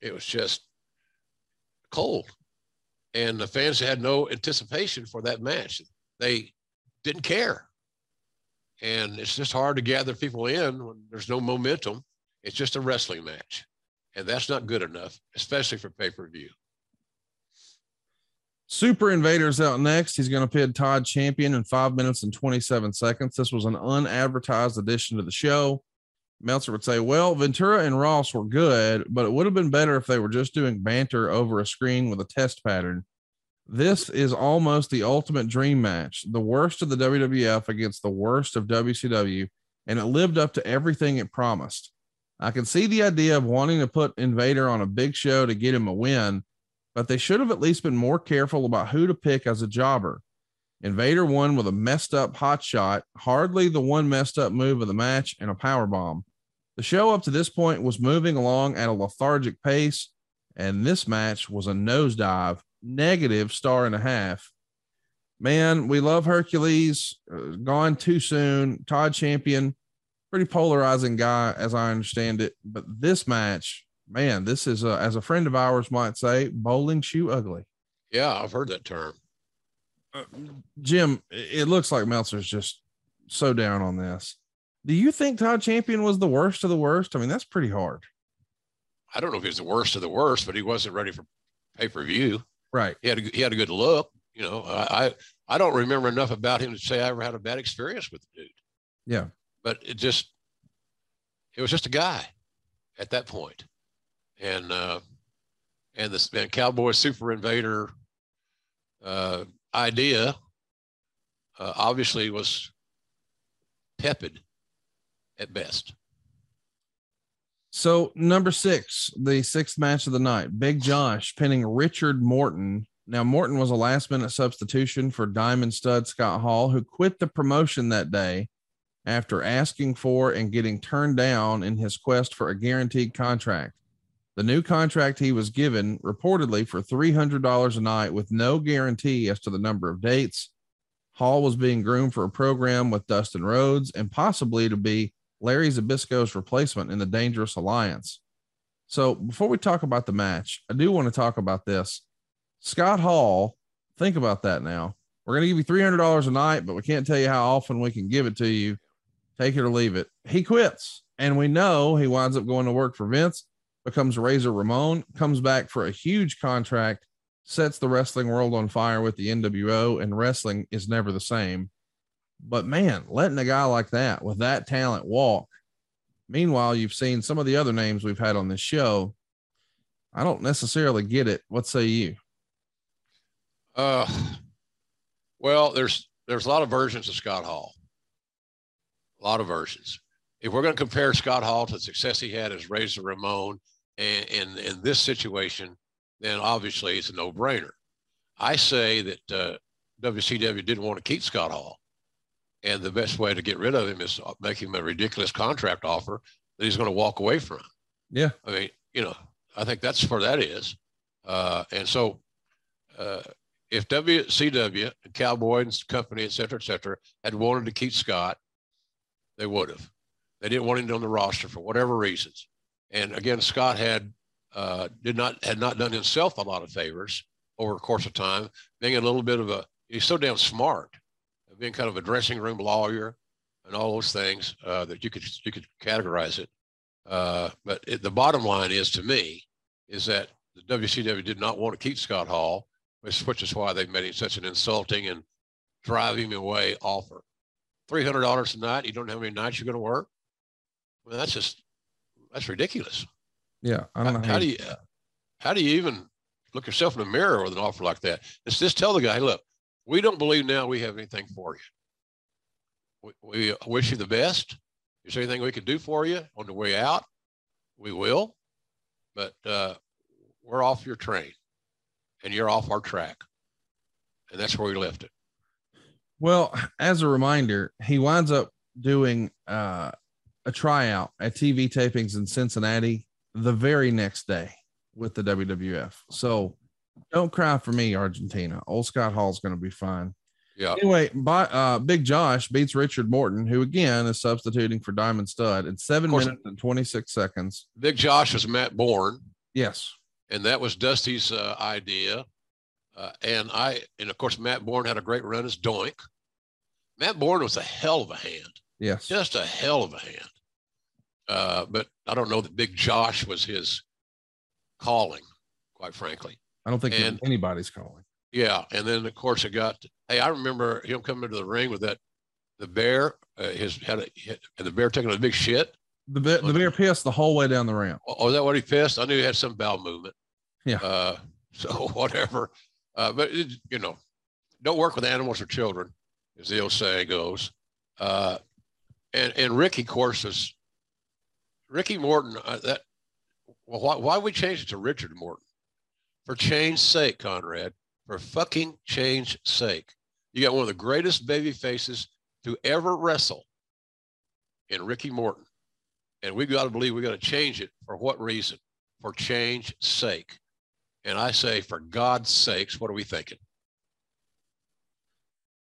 it was just cold. And the fans had no anticipation for that match. They didn't care. And it's just hard to gather people in when there's no momentum. It's just a wrestling match. And that's not good enough, especially for pay per view. Super Invader's out next. He's going to pit Todd Champion in five minutes and 27 seconds. This was an unadvertised addition to the show. Meltzer would say, Well, Ventura and Ross were good, but it would have been better if they were just doing banter over a screen with a test pattern. This is almost the ultimate dream match, the worst of the WWF against the worst of WCW, and it lived up to everything it promised. I can see the idea of wanting to put Invader on a big show to get him a win, but they should have at least been more careful about who to pick as a jobber. Invader won with a messed up hot shot, hardly the one messed up move of the match, and a power bomb. The show up to this point was moving along at a lethargic pace, and this match was a nosedive, negative star and a half. Man, we love Hercules. Uh, gone too soon. Todd Champion, pretty polarizing guy, as I understand it. But this match, man, this is, a, as a friend of ours might say, bowling shoe ugly. Yeah, I've heard that term. Uh, Jim, it looks like Meltzer's just so down on this. Do you think Todd Champion was the worst of the worst? I mean, that's pretty hard. I don't know if he was the worst of the worst, but he wasn't ready for pay per view. Right. He had a, he had a good look. You know, I, I I don't remember enough about him to say I ever had a bad experience with the dude. Yeah. But it just it was just a guy at that point, and uh, and this and Cowboy Super Invader uh, idea uh, obviously was tepid at best. So number six, the sixth match of the night, Big Josh pinning Richard Morton. Now Morton was a last minute substitution for Diamond Stud Scott Hall, who quit the promotion that day after asking for and getting turned down in his quest for a guaranteed contract. The new contract he was given reportedly for $300 a night with no guarantee as to the number of dates. Hall was being groomed for a program with Dustin Rhodes and possibly to be Larry Zbyszko's replacement in the Dangerous Alliance. So before we talk about the match, I do want to talk about this. Scott Hall, think about that now. We're going to give you $300 a night, but we can't tell you how often we can give it to you. Take it or leave it. He quits. And we know he winds up going to work for Vince, becomes Razor Ramon, comes back for a huge contract, sets the wrestling world on fire with the NWO, and wrestling is never the same. But man, letting a guy like that with that talent walk. Meanwhile, you've seen some of the other names we've had on this show. I don't necessarily get it. What say you? Uh, well, there's there's a lot of versions of Scott Hall. A lot of versions. If we're going to compare Scott Hall to the success he had as Razor Ramon, and in in this situation, then obviously it's a no-brainer. I say that uh, WCW didn't want to keep Scott Hall. And the best way to get rid of him is make him a ridiculous contract offer that he's going to walk away from. Yeah. I mean, you know, I think that's where that is. Uh, and so uh, if WCW, Cowboy and company, et cetera, et cetera, had wanted to keep Scott, they would have. They didn't want him on the roster for whatever reasons. And again, Scott had uh, did not had not done himself a lot of favors over the course of time, being a little bit of a he's so damn smart being kind of a dressing room lawyer and all those things uh, that you could you could categorize it. Uh, but it, the bottom line is to me is that the WCW did not want to keep Scott Hall, which, which is why they made him such an insulting and drive him away offer. Three hundred dollars a night. You don't know how many nights you're going to work. Well, that's just that's ridiculous. Yeah, I don't how, know. How, how do you how do you even look yourself in the mirror with an offer like that? It's just tell the guy, hey, look, we don't believe now we have anything for you. We, we wish you the best. Is there anything we can do for you on the way out? We will, but uh, we're off your train and you're off our track. And that's where we left it. Well, as a reminder, he winds up doing uh, a tryout at TV tapings in Cincinnati the very next day with the WWF. So don't cry for me, Argentina. Old Scott Hall is going to be fine. Yeah. Anyway, by, uh, Big Josh beats Richard Morton, who again is substituting for Diamond Stud in seven course. minutes and 26 seconds. Big Josh was Matt Bourne, Yes. and that was Dusty's uh, idea. Uh, and I, and of course, Matt Bourne had a great run as Doink. Matt Bourne was a hell of a hand, Yes. just a hell of a hand. Uh, but I don't know that Big Josh was his calling, quite frankly. I don't think and- anybody's calling. Yeah, and then of course it got. Hey, I remember him coming into the ring with that the bear. Uh, his had a and the bear taking a big shit. The, be- the bear pissed the whole way down the ramp. Oh, is that what he pissed? I knew he had some bowel movement. Yeah. Uh, [laughs] so whatever. Uh, but it, you know, don't work with animals or children, as the old saying goes. Uh, and and Ricky, of course, is Ricky Morton. Uh, that well, why why we changed it to Richard Morton? For change's sake, Conrad. For fucking change's sake, you got one of the greatest baby faces to ever wrestle in Ricky Morton. And we got to believe we got to change it. For what reason? For change's sake. And I say, for God's sakes, what are we thinking?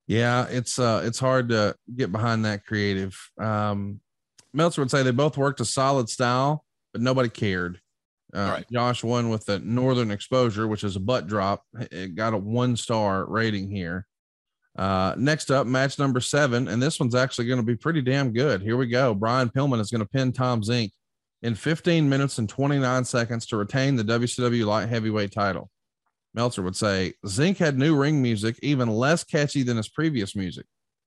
Yeah, it's uh it's hard to get behind that creative. Um Meltzer would say they both worked a solid style, but nobody cared. Uh, Right. Josh won with the Northern Exposure, which is a butt drop. It got a one star rating here. Uh, next up, match number seven, and this one's actually going to be pretty damn good. Here we go. Brian Pillman is going to pin Tom Zenk in 15 minutes and 29 seconds to retain the WCW light heavyweight title. Meltzer would say Zenk had new ring music, even less catchy than his previous music.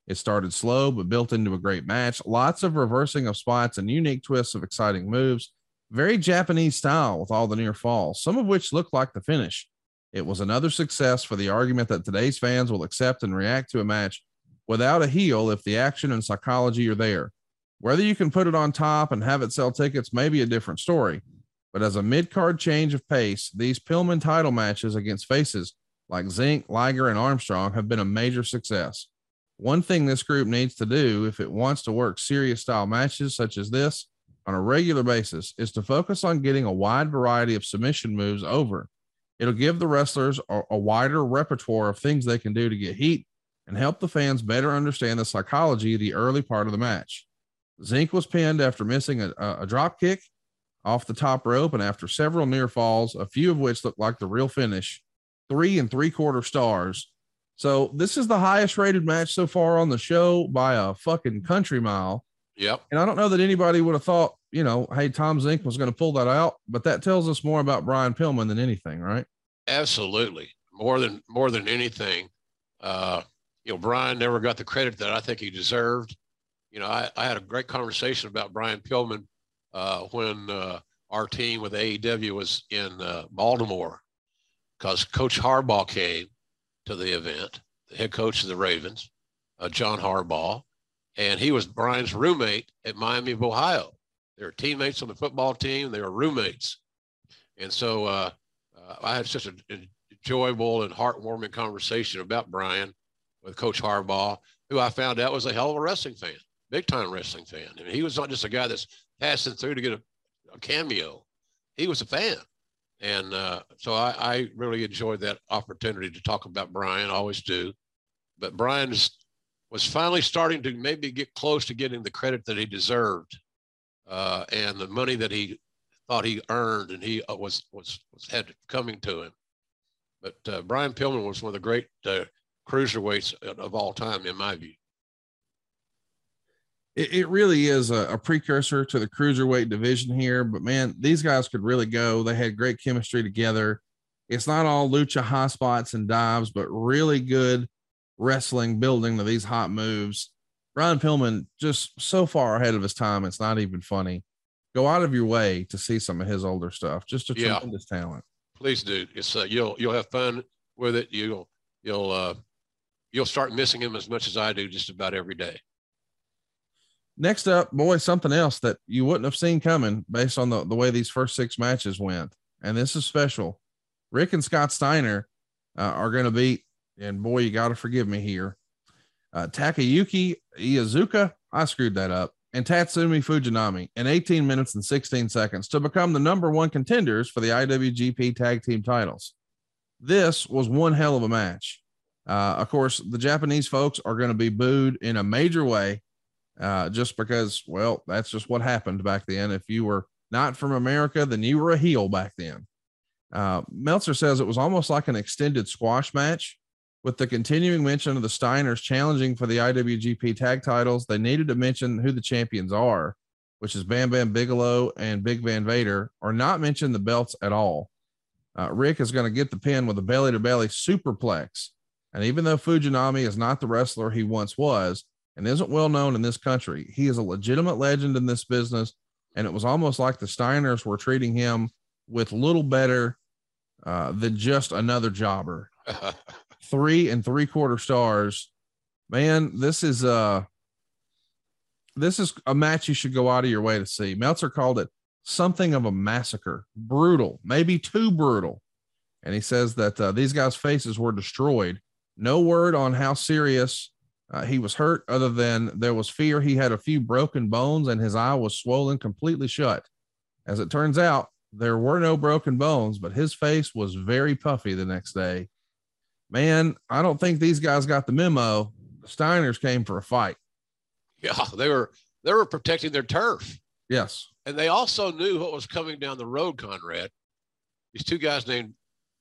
It started slow, but built into a great match. Lots of reversing of spots and unique twists of exciting moves. Very Japanese style with all the near falls, some of which looked like the finish. It was another success for the argument that today's fans will accept and react to a match without a heel if the action and psychology are there. Whether you can put it on top and have it sell tickets may be a different story. But as a mid card change of pace, these Pillman title matches against faces like Zenk, Liger, and Armstrong have been a major success. One thing this group needs to do if it wants to work serious style matches such as this on a regular basis is to focus on getting a wide variety of submission moves over. It'll give the wrestlers a, a wider repertoire of things they can do to get heat and help the fans better understand the psychology of the early part of the match. Zenk was pinned after missing a, a, drop kick off the top rope and after several near falls, a few of which looked like the real finish, three and three quarter stars. So this is the highest rated match so far on the show by a fucking country mile. Yep. And I don't know that anybody would have thought, you know, hey, Tom Zenk was going to pull that out, but that tells us more about Brian Pillman than anything, right? Absolutely. More than more than anything. Uh, you know, Brian never got the credit that I think he deserved. You know, I, I had a great conversation about Brian Pillman uh, when uh, our team with AEW was in uh, Baltimore because Coach Harbaugh came to the event, the head coach of the Ravens, uh, John Harbaugh, and he was Brian's roommate at Miami of Ohio. They were teammates on the football team. They were roommates. And so uh, uh, I had such an enjoyable and heartwarming conversation about Brian with Coach Harbaugh, who I found out was a hell of a wrestling fan, big time wrestling fan. I mean, he was not just a guy that's passing through to get a, a cameo, he was a fan. And uh, so I, I really enjoyed that opportunity to talk about Brian, always do. But Brian is, was finally starting to maybe get close to getting the credit that he deserved uh, and the money that he thought he earned and he uh, was was was had coming to him. But uh, Brian Pillman was one of the great uh, cruiserweights of all time, in my view. It, it really is a, a precursor to the cruiserweight division here. But man, these guys could really go. They had great chemistry together. It's not all lucha high spots and dives, but really good wrestling building to these hot moves. Brian Pillman just so far ahead of his time, it's not even funny. Go out of your way to see some of his older stuff. Just a Yeah. tremendous talent. Please do. It's uh, you'll you'll have fun with it. You'll you'll uh, you'll start missing him as much as I do just about every day. Next up, boy, something else that you wouldn't have seen coming based on the, the way these first six matches went. And this is special. Rick and Scott Steiner uh, are going to beat, and boy, you got to forgive me here. Uh, Takayuki Iizuka, I screwed that up, and Tatsumi Fujinami in 18 minutes and 16 seconds to become the number one contenders for the IWGP tag team titles. This was one hell of a match. Uh, of course, the Japanese folks are going to be booed in a major way uh, just because, well, that's just what happened back then. If you were not from America, then you were a heel back then. Uh, Meltzer says it was almost like an extended squash match with the continuing mention of the Steiners challenging for the IWGP tag titles. They needed to mention who the champions are, which is Bam Bam Bigelow and Big Van Vader, or not mention the belts at all. Uh, Rick is going to get the pin with a belly to belly superplex. And even though Fujinami is not the wrestler he once was and isn't well known in this country, he is a legitimate legend in this business. And it was almost like the Steiners were treating him with little better uh, than just another jobber. [laughs] Three and three quarter stars. Man, this is uh this is a match you should go out of your way to see. Meltzer called it something of a massacre, brutal, maybe too brutal. And he says that uh, these guys' faces were destroyed. No word on how serious uh, he was hurt, other than there was fear he had a few broken bones and his eye was swollen completely shut. As it turns out, there were no broken bones, but his face was very puffy the next day. Man, I don't think these guys got the memo. The Steiners came for a fight. Yeah, [laughs] they were they were protecting their turf. Yes. And they also knew what was coming down the road, Conrad. These two guys named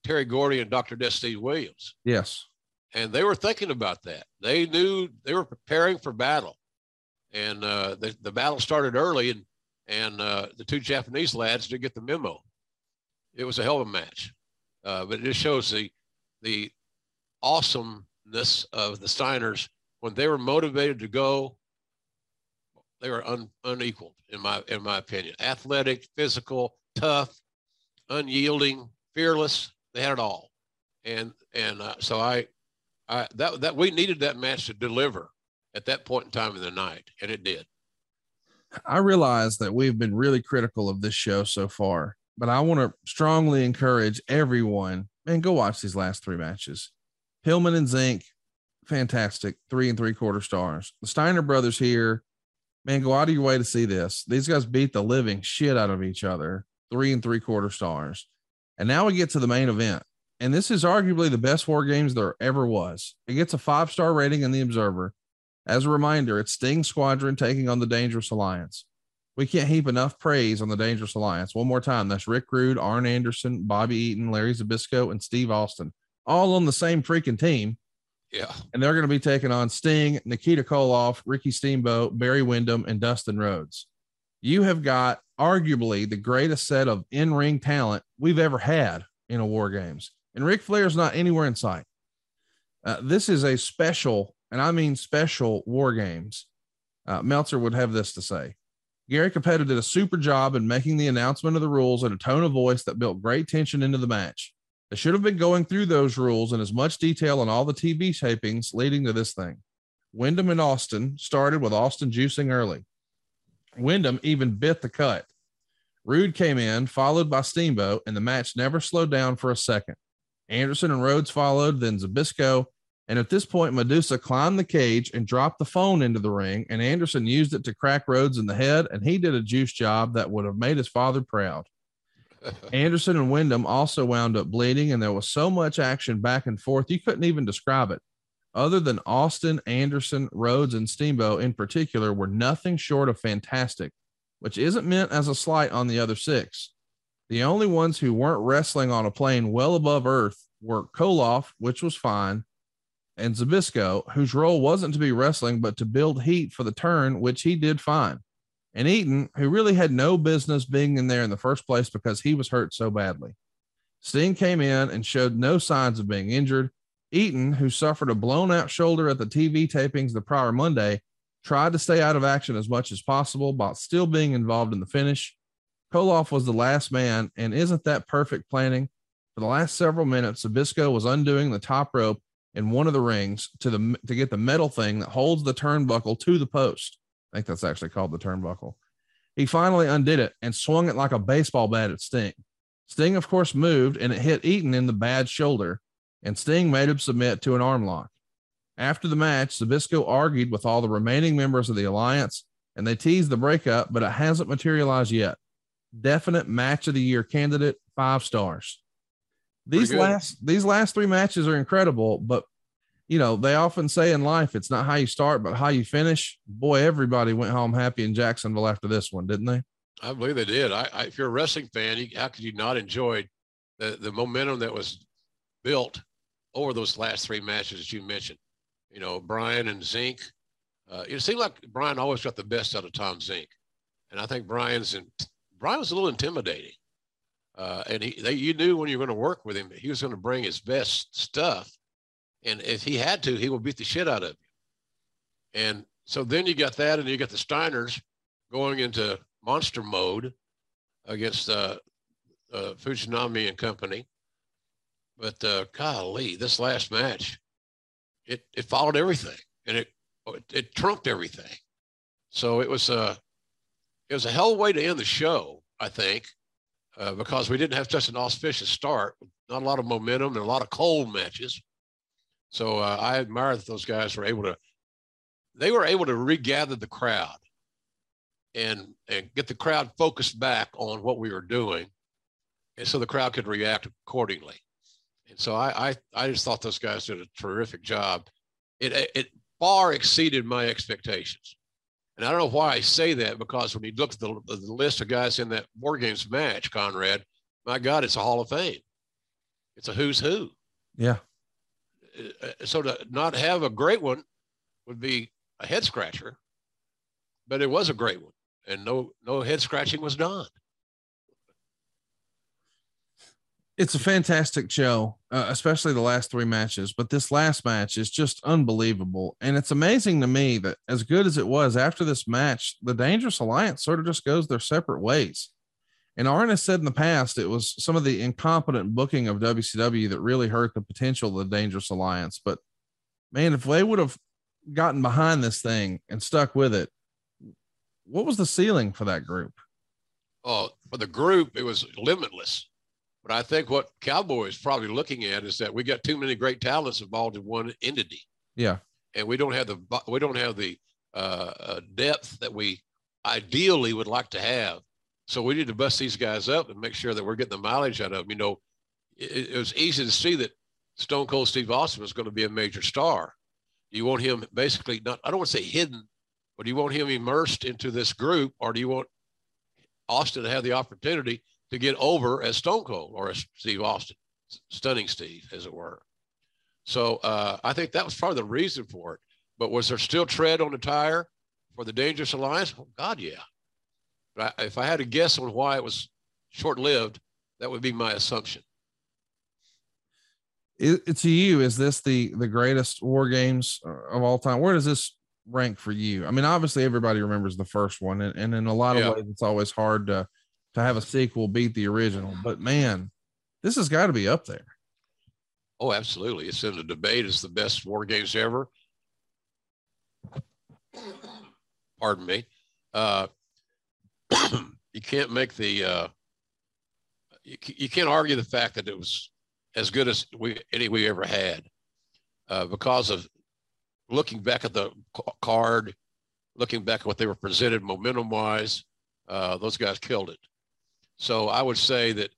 Terry Gordy and Dr. Death Steve Williams. Yes. And they were thinking about that. They knew they were preparing for battle. And uh, the, the battle started early, and, and uh, the two Japanese lads did get the memo. It was a hell of a match. Uh, but it just shows the, the awesomeness of the Steiners when they were motivated to go they were un, unequaled in my in my opinion. Athletic, physical, tough, unyielding, fearless. They had it all, and and uh, so I, I that that we needed that match to deliver at that point in time in the night, and it did. I realize that we've been really critical of this show so far, but I want to strongly encourage everyone and go watch these last three matches. Pillman and Zenk, fantastic, three and three quarter stars. The Steiner brothers here man, go out of your way to see this. These guys beat the living shit out of each other, three and three quarter stars. And now we get to the main event. And this is arguably the best war games there ever was. It gets a five star rating in the Observer. As a reminder, it's Sting Squadron taking on the Dangerous Alliance. We can't heap enough praise on the Dangerous Alliance. One more time, that's Rick Rude, Arn Anderson, Bobby Eaton, Larry Zbyszko, and Steve Austin, all on the same freaking team. Yeah. And they're going to be taking on Sting, Nikita Koloff, Ricky Steamboat, Barry Windham, and Dustin Rhodes. You have got arguably the greatest set of in ring talent we've ever had in a War Games. And Ric Flair's not anywhere in sight. Uh, this is a special, and I mean special War Games. Uh, Meltzer would have this to say. Gary Cappetta did a super job in making the announcement of the rules in a tone of voice that built great tension into the match. They should have been going through those rules in as much detail on all the TV tapings leading to this thing. Windham and Austin started with Austin juicing early. Windham even bit the cut. Rude came in, followed by Steamboat, and the match never slowed down for a second. Anderson and Rhodes followed, then Zbyszko. And at this point, Madusa climbed the cage and dropped the phone into the ring, and Anderson used it to crack Rhodes in the head, and he did a juice job that would have made his father proud. Anderson and Windham also wound up bleeding, and there was so much action back and forth, you couldn't even describe it. Other than Austin, Anderson, Rhodes, and Steamboat in particular, were nothing short of fantastic, which isn't meant as a slight on the other six. The only ones who weren't wrestling on a plane well above Earth were Koloff, which was fine, and Zbyszko, whose role wasn't to be wrestling, but to build heat for the turn, which he did fine and Eaton, who really had no business being in there in the first place because he was hurt so badly. Sting came in and showed no signs of being injured. Eaton, who suffered a blown out shoulder at the TV tapings the prior Monday, tried to stay out of action as much as possible while still being involved in the finish. Koloff was the last man, and isn't that perfect planning? For the last several minutes, Zbyszko was undoing the top rope in one of the rings to the to get the metal thing that holds the turnbuckle to the post. I think that's actually called the turnbuckle. He finally undid it and swung it like a baseball bat at Sting. Sting, of course, moved and it hit Eaton in the bad shoulder, and Sting made him submit to an arm lock. After the match, Zbyszko argued with all the remaining members of the alliance and they teased the breakup, but it hasn't materialized yet. Definite match of the year candidate, five stars. These last these last three matches are incredible, but you know, they often say in life it's not how you start, but how you finish. Boy, everybody went home happy in Jacksonville after this one, didn't they? I believe they did. I, I if you're a wrestling fan, how could you not enjoy the the momentum that was built over those last three matches that you mentioned? You know, Brian and Zenk. Uh, it seemed like Brian always got the best out of Tom Zenk, and I think Brian's in, Brian was a little intimidating. Uh, and he, they, you knew when you were going to work with him, he was going to bring his best stuff, and if he had to, he would beat the shit out of you. And so then you got that, and you got the Steiners going into monster mode against uh, uh, Fujinami and company. But uh, golly, this last match, it it followed everything, and it it, it trumped everything. So it was a it was a hell of a way to end the show, I think, uh, because we didn't have such an auspicious start, not a lot of momentum and a lot of cold matches. So uh, I admire that those guys were able to they were able to regather the crowd and and get the crowd focused back on what we were doing, and so the crowd could react accordingly. And so I I, I just thought those guys did a terrific job. It it far exceeded my expectations. And I don't know why I say that because when you look at the, the list of guys in that War Games match, Conrad, my God, it's a Hall of Fame. It's a who's who. Yeah. Uh, So to not have a great one would be a head scratcher, but it was a great one, and no no head scratching was done. It's a fantastic show, uh, especially the last three matches. But this last match is just unbelievable. And it's amazing to me that, as good as it was after this match, the Dangerous Alliance sort of just goes their separate ways. And Arn has said in the past it was some of the incompetent booking of WCW that really hurt the potential of the Dangerous Alliance. But man, if they would have gotten behind this thing and stuck with it, what was the ceiling for that group? Oh, for the group, it was limitless. But I think what Cowboy is probably looking at is that we got too many great talents involved in one entity, Yeah. and we don't have the we don't have the uh, uh, depth that we ideally would like to have. So we need to bust these guys up and make sure that we're getting the mileage out of them. You know, it, it was easy to see that Stone Cold Steve Austin was going to be a major star. You want him basically not, I don't want to say hidden, but do you want him immersed into this group or do you want Austin to have the opportunity to get over as Stone Cold or as Steve Austin, stunning Steve, as it were? So uh, I think that was probably the reason for it. But was there still tread on the tire for the Dangerous Alliance? Oh, God, yeah. But I, if I had to guess on why it was short lived, that would be my assumption. it, to you is this the the greatest war games of all time where does this rank for you i mean obviously everybody remembers the first one and, and in a lot of Yeah. ways it's always hard to to have a sequel beat the original but man this has got to be up there Oh, absolutely. It's in the debate as the best war games ever. Pardon me. Uh, [clears throat] you can't make the, uh, you, you can't argue the fact that it was as good as we any we ever had uh, because of looking back at the card, looking back at what they were presented momentum wise. Uh, those guys killed it. So I would say that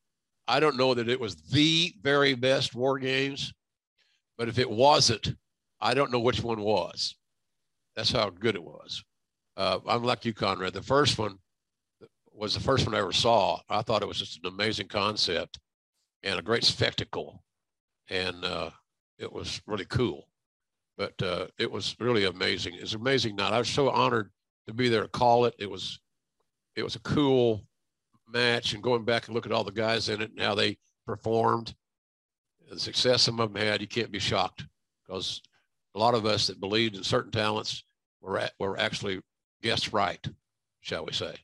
I don't know that it was the very best war games, but if it wasn't, I don't know which one was. That's how good it was. Uh, I'm like you, Conrad. The first one was the first one I ever saw. I thought it was just an amazing concept and a great spectacle, and uh, it was really cool. But uh, it was really amazing. It's amazing night. I was so honored to be there to call it. It was, it was a cool match and going back and look at all the guys in it and how they performed, the success some of them had, you can't be shocked because a lot of us that believed in certain talents were at, were actually guessed right, shall we say?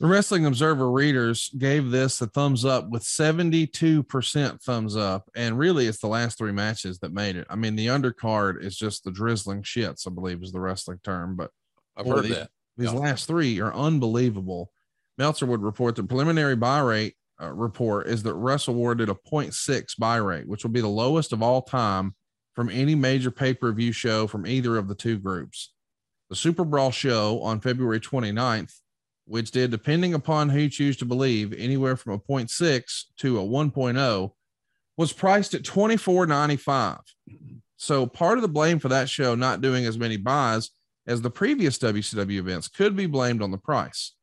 The wrestling observer readers gave this a thumbs up with 72% thumbs up and really it's the last three matches that made it i mean the undercard is just the drizzling shits i believe is the wrestling term but I've Boy, heard these- that. These Yeah. last three are unbelievable. Meltzer would report the preliminary buy rate uh, report is that Russ awarded a 0.6 buy rate, which will be the lowest of all time from any major pay per view show from either of the two groups. The Super Brawl show on February 29th, which did, depending upon who you choose to believe, anywhere from a 0.6 to a 1.0, was priced at 24.95. So part of the blame for that show not doing as many buys as the previous WCW events could be blamed on the price.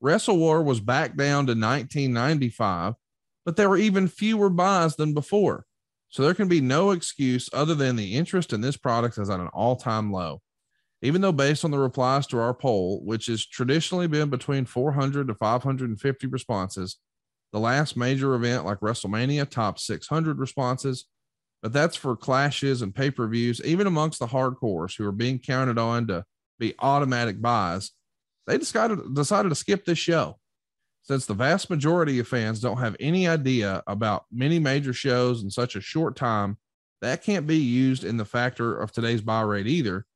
Wrestle War was back down to 1995, but there were even fewer buys than before. So there can be no excuse other than the interest in this product is at an all-time low. Even though based on the replies to our poll, which has traditionally been between 400 to 550 responses, the last major event like WrestleMania topped 600 responses, but that's for clashes and pay-per-views, even amongst the hardcores who are being counted on to be automatic buys. They decided decided to skip this show since the vast majority of fans don't have any idea about many major shows in such a short time. That can't be used in the factor of today's buy rate either,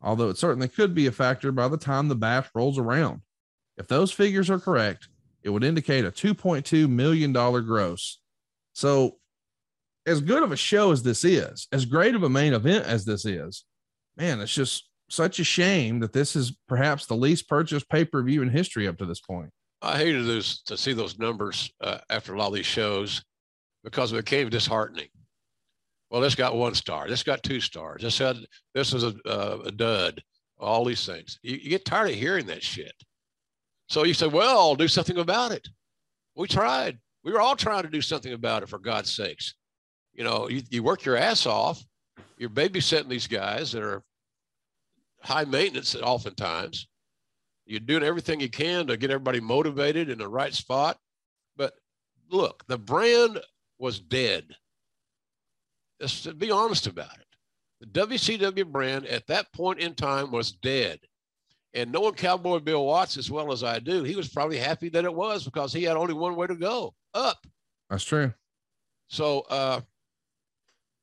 although it certainly could be a factor by the time the bash rolls around. If those figures are correct, it would indicate a $2.2 million gross. So, as good of a show as this is, as great of a main event as this is, man, it's just such a shame that this is perhaps the least purchased pay per view in history up to this point. I hated those to see those numbers uh, after a lot of these shows because it became disheartening. Well, this got one star. This got two stars. This had this was a, uh, a dud. All these things. You, you get tired of hearing that shit. So you say, "Well, I'll do something about it." We tried. We were all trying to do something about it for God's sakes. You know, you, you work your ass off. You're babysitting these guys that are high maintenance oftentimes. You're doing everything you can to get everybody motivated in the right spot. But look, the brand was dead. Let's be honest about it. The WCW brand at that point in time was dead. And knowing Cowboy Bill Watts as well as I do, he was probably happy that it was because he had only one way to go up. That's true. So uh,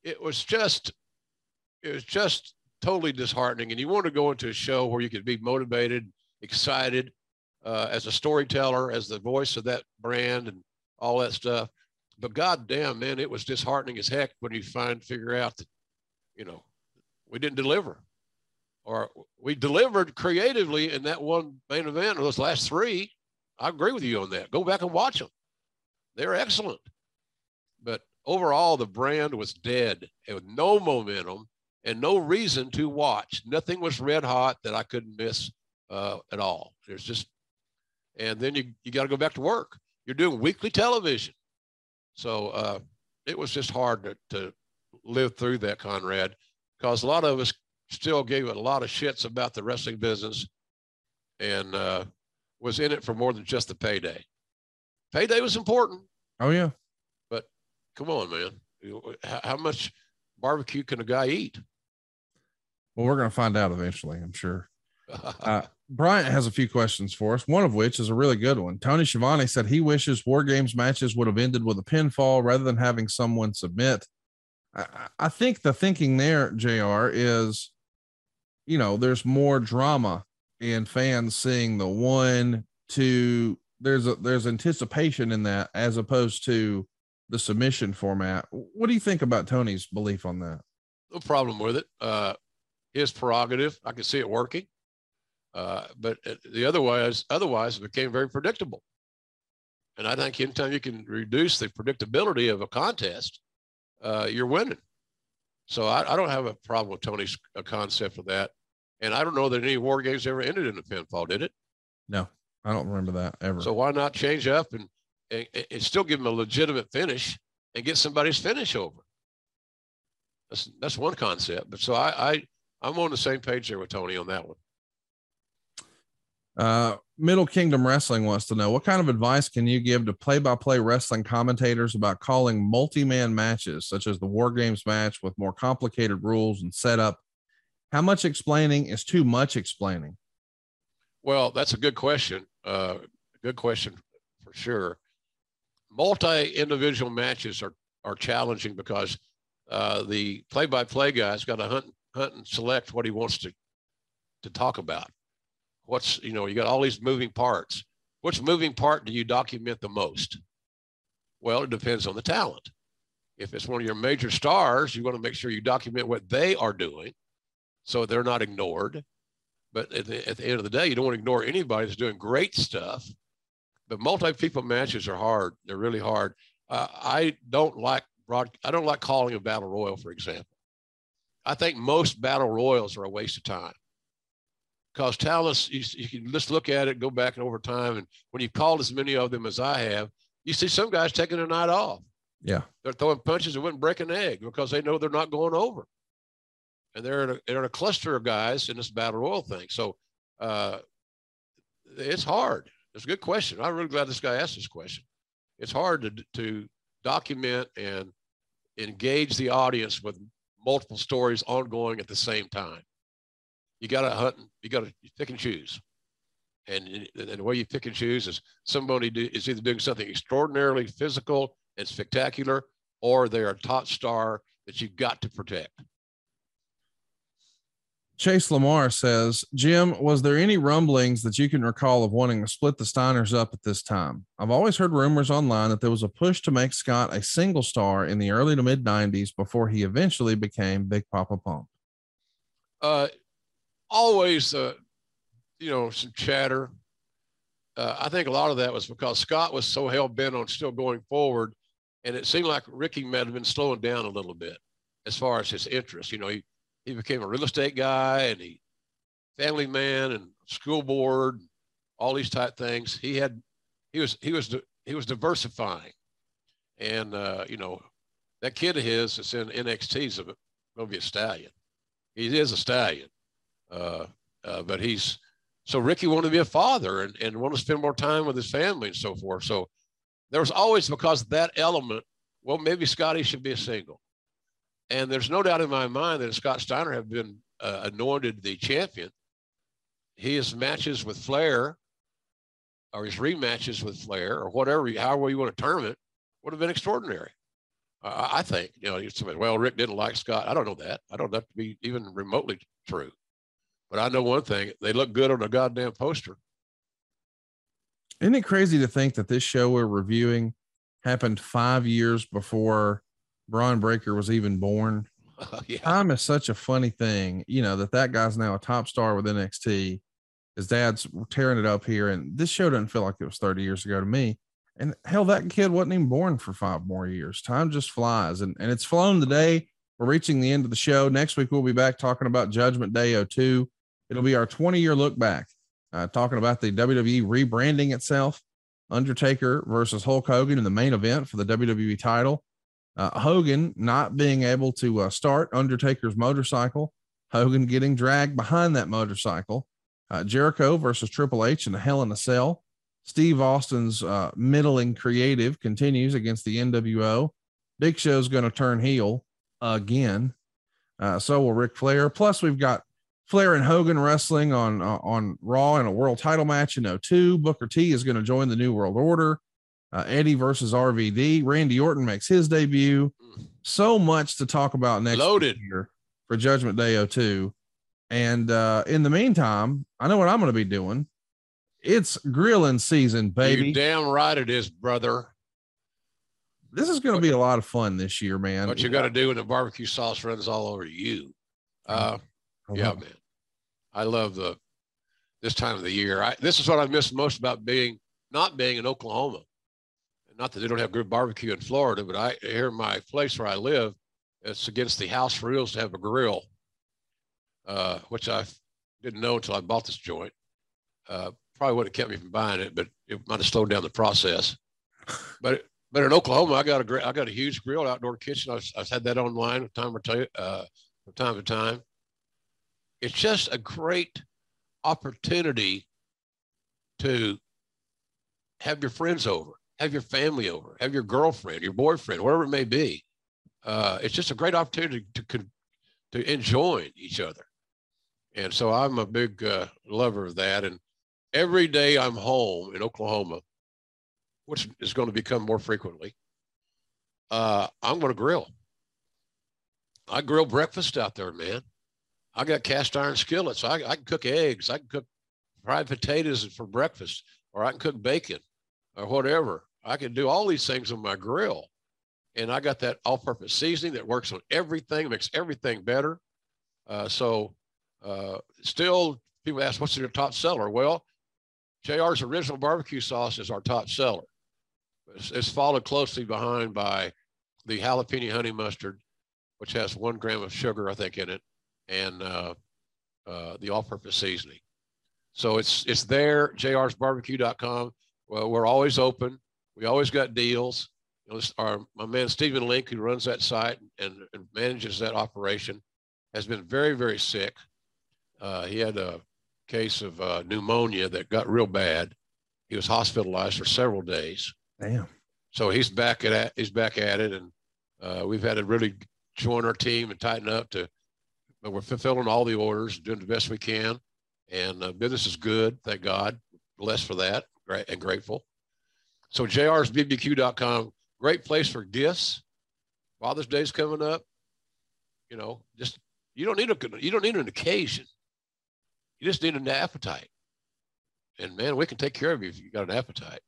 it was just, it was just totally disheartening. And you want to go into a show where you could be motivated, excited uh, as a storyteller, as the voice of that brand and all that stuff. But goddamn, man, it was disheartening as heck when you find figure out that, you know, we didn't deliver, or we delivered creatively in that one main event those last three. I agree with you on that. Go back and watch them; they're excellent. But overall, the brand was dead and with no momentum and no reason to watch. Nothing was red hot that I couldn't miss uh, at all. There's just, and then you you got to go back to work. You're doing weekly television, so uh, it was just hard to, to live through that, Conrad, because a lot of us still gave a lot of shits about the wrestling business, and uh, was in it for more than just the payday. Payday was important. Oh yeah. But come on, man. How, how much barbecue can a guy eat? Well, we're going to find out eventually, I'm sure. [laughs] Uh, Bryant has a few questions for us, one of which is a really good one. Tony Schiavone said he wishes War Games matches would have ended with a pinfall rather than having someone submit. I, I- think the thinking there, JR, is, you know, there's more drama in fans seeing the one, two, there's a there's anticipation in that as opposed to the submission format. What do you think about Tony's belief on that? no problem with it. Uh, his prerogative. I can see it working. Uh, but the otherwise, otherwise, it became very predictable. And I think anytime you can reduce the predictability of a contest, uh, you're winning. So I, I don't have a problem with Tony's uh, concept of that. And I don't know that any war games ever ended in a pinfall, did it? No, I don't remember that ever. So why not change up and, and, and still give them a legitimate finish and get somebody's finish over? That's that's one concept. But so I, I I'm on the same page there with Tony on that one. Uh, Middle Kingdom Wrestling wants to know what kind of advice can you give to play by play wrestling commentators about calling multi man matches, such as the War Games match with more complicated rules and setup? How much explaining is too much explaining? Well, that's a good question. Uh, good question for sure. Multi individual matches are are challenging because uh, the play by play guy's got to hunt hunt and select what he wants to to talk about. What's, you know, you got all these moving parts. Which moving part do you document the most? Well, it depends on the talent. If it's one of your major stars, you want to make sure you document what they are doing so they're not ignored. But at the, at the end of the day, you don't want to ignore anybody that's doing great stuff. But multi-people matches are hard. They're really hard. Uh, I don't like broad. I don't like calling a battle royal, for example. I think most battle royals are a waste of time because talents. You, you can just look at it, go back and over time, and when you've called as many of them as I have, you see some guys taking a night off. Yeah. They're throwing punches that wouldn't break an egg because they know they're not going over. And they're in a, they're in a cluster of guys in this battle royal thing. So uh, it's hard. It's a good question. I'm really glad this guy asked this question. It's hard to, to document and engage the audience with multiple stories ongoing at the same time. You got to hunt, you got to pick and choose. And, and the way you pick and choose is somebody do, is either doing something extraordinarily physical and spectacular, or they're a top star that you've got to protect. Chase Lamar says, Jim, was there any rumblings that you can recall of wanting to split the Steiners up at this time? I've always heard rumors online that there was a push to make Scott a single star in the early to mid 90s before he eventually became Big Papa Pump. Uh, always, uh, you know, some chatter. Uh, I think a lot of that was because Scott was so hell bent on still going forward and it seemed like Ricky might have been slowing down a little bit as far as his interest. You know, he, he became a real estate guy and he family man and school board, all these type things. He had, he was, he was, he was diversifying. And, uh, you know, that kid of his that's in NXT is going to be a stallion. He is a stallion. Uh, uh, but he's, so Ricky wanted to be a father and, and want to spend more time with his family and so forth. So there was always because that element. Well, maybe Scotty should be a single, and there's no doubt in my mind that Scott Steiner have been uh, anointed the champion. His matches with Flair, or his rematches with Flair, or whatever, however you want to term it, would have been extraordinary. I think you know, somebody, well, Rick didn't like Scott. I don't know that. I don't have to be even remotely true. But I know one thing: they look good on a goddamn poster. Isn't it crazy to think that this show we're reviewing happened five years before Bron Breakker was even born? Uh, [laughs] yeah. Time is such a funny thing, you know, that that guy's now a top star with NXT. His dad's tearing it up here, and this show doesn't feel like it was 30 years ago to me. And hell, that kid wasn't even born for five more years. Time just flies, and, and it's flown today. We're reaching the end of the show. Next week, we'll be back talking about Judgment Day 02. It'll be our 20 year look back uh, talking about the WWE rebranding itself. Undertaker versus Hulk Hogan in the main event for the WWE title. Uh, Hogan not being able to uh, start Undertaker's motorcycle. Hogan getting dragged behind that motorcycle. Uh, Jericho versus Triple H in a Hell in a Cell. Steve Austin's uh, middling creative continues against the NWO. Big Show's going to turn heel again. Uh, so will Ric Flair. Plus, we've got Flair and Hogan wrestling on uh, on Raw in a world title match in 02. Booker T is going to join the New World Order. Uh, Eddie versus RVD. Randy Orton makes his debut. So much to talk about next Loaded. year for Judgment Day 02. And uh, in the meantime, I know what I'm going to be doing. It's grilling season, baby. You damn right it is, brother. This is going to be a lot of fun this year, man. What you got to do when the barbecue sauce runs all over you. Uh, yeah, man. I love the this time of the year. I, this is what I miss most about being not being in Oklahoma. Not that they don't have good barbecue in Florida, but I here in my place where I live, it's against the house rules to have a grill, uh, which I didn't know until I bought this joint. Uh, probably would have kept me from buying it, but it might have slowed down the process. But but in Oklahoma, I got a great, I got a huge grill outdoor kitchen. I've, I've had that online time, or uh, from time to time it's just a great opportunity to have your friends over, have your family over, have your girlfriend, your boyfriend, whatever it may be. Uh, it's just a great opportunity to to, enjoy each other. And so I'm a big uh, lover of that. And every day I'm home in Oklahoma, which is going to become more frequently, uh, I'm going to grill. I grill breakfast out there, man. I got cast iron skillets. I, I can cook eggs. I can cook fried potatoes for breakfast, or I can cook bacon or whatever. I can do all these things on my grill. And I got that all purpose seasoning that works on everything, makes everything better. Uh, so, uh, still, people ask, what's your top seller? Well, JR's original barbecue sauce is our top seller. It's, it's followed closely behind by the jalapeno honey mustard, which has one gram of sugar, I think, in it, and uh, uh, the all-purpose seasoning. So it's it's there, jrsbarbecue.com. Well, we're always open. We always got deals. You know, our my man Stephen Link, who runs that site and, and manages that operation, has been very very sick. Uh, he had a case of uh, pneumonia that got real bad. He was hospitalized for several days. Damn. So he's back at he's back at it, and uh, we've had to really join our team and tighten up to. But we're fulfilling all the orders, doing the best we can, and uh, business is good. Thank God. Blessed for that, great and grateful. So jrsbbq.com, great place for gifts. Father's Day's coming up. You know, just you don't need a you don't need an occasion. You just need an appetite. And man, we can take care of you if you got an appetite.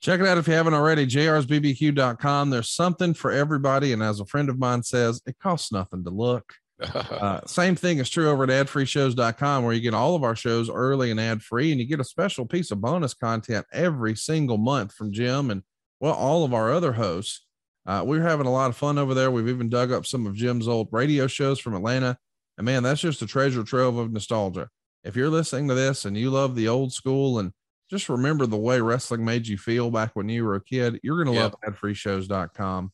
Check it out if you haven't already. JRsBBQ.com. There's something for everybody. And as a friend of mine says, it costs nothing to look. [laughs] Uh, same thing is true over at adfreeshows.com, where you get all of our shows early and ad free, and you get a special piece of bonus content every single month from Jim and well, all of our other hosts. Uh, we're having a lot of fun over there. We've even dug up some of Jim's old radio shows from Atlanta. And man, that's just a treasure trove of nostalgia. If you're listening to this and you love the old school and just remember the way wrestling made you feel back when you were a kid, you're going to love adfreeshows.com.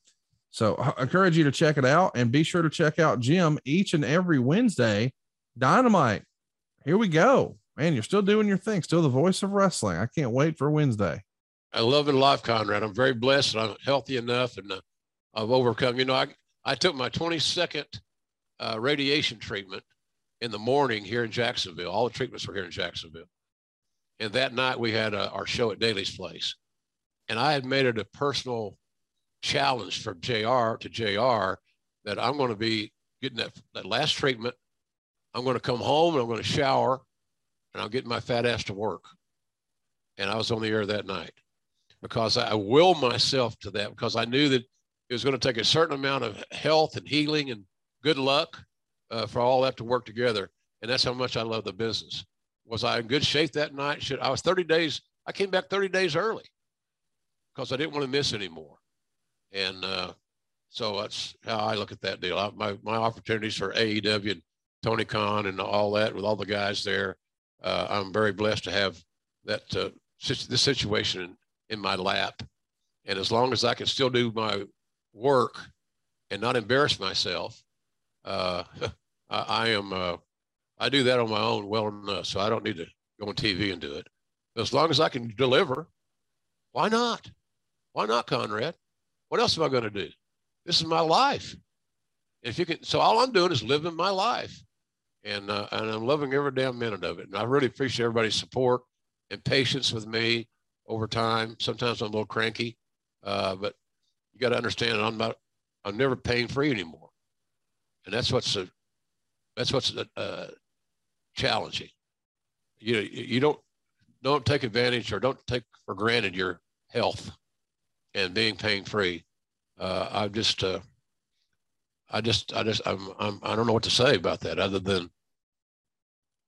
So I encourage you to check it out and be sure to check out Jim each and every Wednesday. Dynamite. Here we go. Man, you're still doing your thing, still the voice of wrestling. I can't wait for Wednesday. I love it life, Conrad. I'm very blessed. I'm healthy enough and uh, I've overcome. You know, I, I took my 22nd uh, radiation treatment in the morning here in Jacksonville. All the treatments were here in Jacksonville. And that night we had uh, our show at Daily's Place. And I had made it a personal challenge for JR to JR that I'm going to be getting that, that last treatment. I'm going to come home and I'm going to shower and I'm getting my fat ass to work. And I was on the air that night because I willed myself to that because I knew that it was going to take a certain amount of health and healing and good luck uh, for all that to work together. And that's how much I love the business. Was I in good shape that night? Should I was 30 days, I came back 30 days early because I didn't want to miss anymore. And uh, so that's how I look at that deal. I, my, my opportunities for AEW and Tony Khan and all that with all the guys there. Uh, I'm very blessed to have that uh, this situation in, in my lap. And as long as I can still do my work and not embarrass myself, uh, [laughs] I, I, am, uh, I do that on my own well enough. So I don't need to go on TV and do it. As long as I can deliver, why not? Why not, Conrad? What else am I going to do? This is my life. If you can, so all I'm doing is living my life, and uh, and I'm loving every damn minute of it. And I really appreciate everybody's support and patience with me over time. Sometimes I'm a little cranky, uh, but you got to understand I'm not. I'm never pain free anymore, and that's what's a, that's what's a, challenging. You know, you don't don't take advantage or don't take for granted your health and being pain free. Uh, I just, uh, I just, I just, I'm, I'm, I don't know what to say about that other than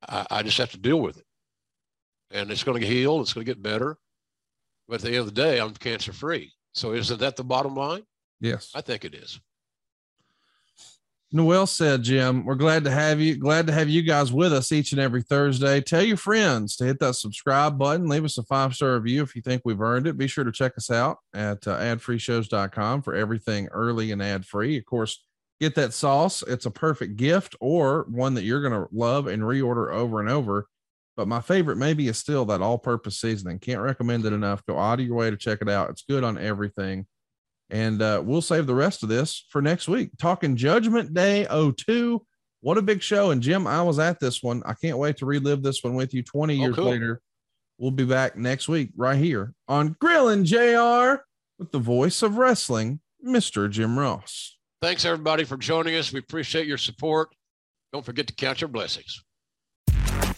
I, I just have to deal with it. And it's going to heal. It's going to get better. But at the end of the day, I'm cancer free. So isn't that the bottom line? Yes. I think it is. Noel said, Jim, we're glad to have you. Glad to have you guys with us each and every Thursday. Tell your friends to hit that subscribe button. Leave us a five star review if you think we've earned it. Be sure to check us out at uh, adfreeshows.com for everything early and ad free. Of course, get that sauce. It's a perfect gift or one that you're going to love and reorder over and over. But my favorite maybe is still that all purpose seasoning. Can't recommend it enough. Go out of your way to check it out. It's good on everything. And uh, we'll save the rest of this for next week. Talking Judgment Day 02. What a big show. And Jim, I was at this one. I can't wait to relive this one with you 20 years oh, cool. later. We'll be back next week right here on Grilling JR with the voice of wrestling, Mr. Jim Ross. Thanks, everybody, for joining us. We appreciate your support. Don't forget to count your blessings.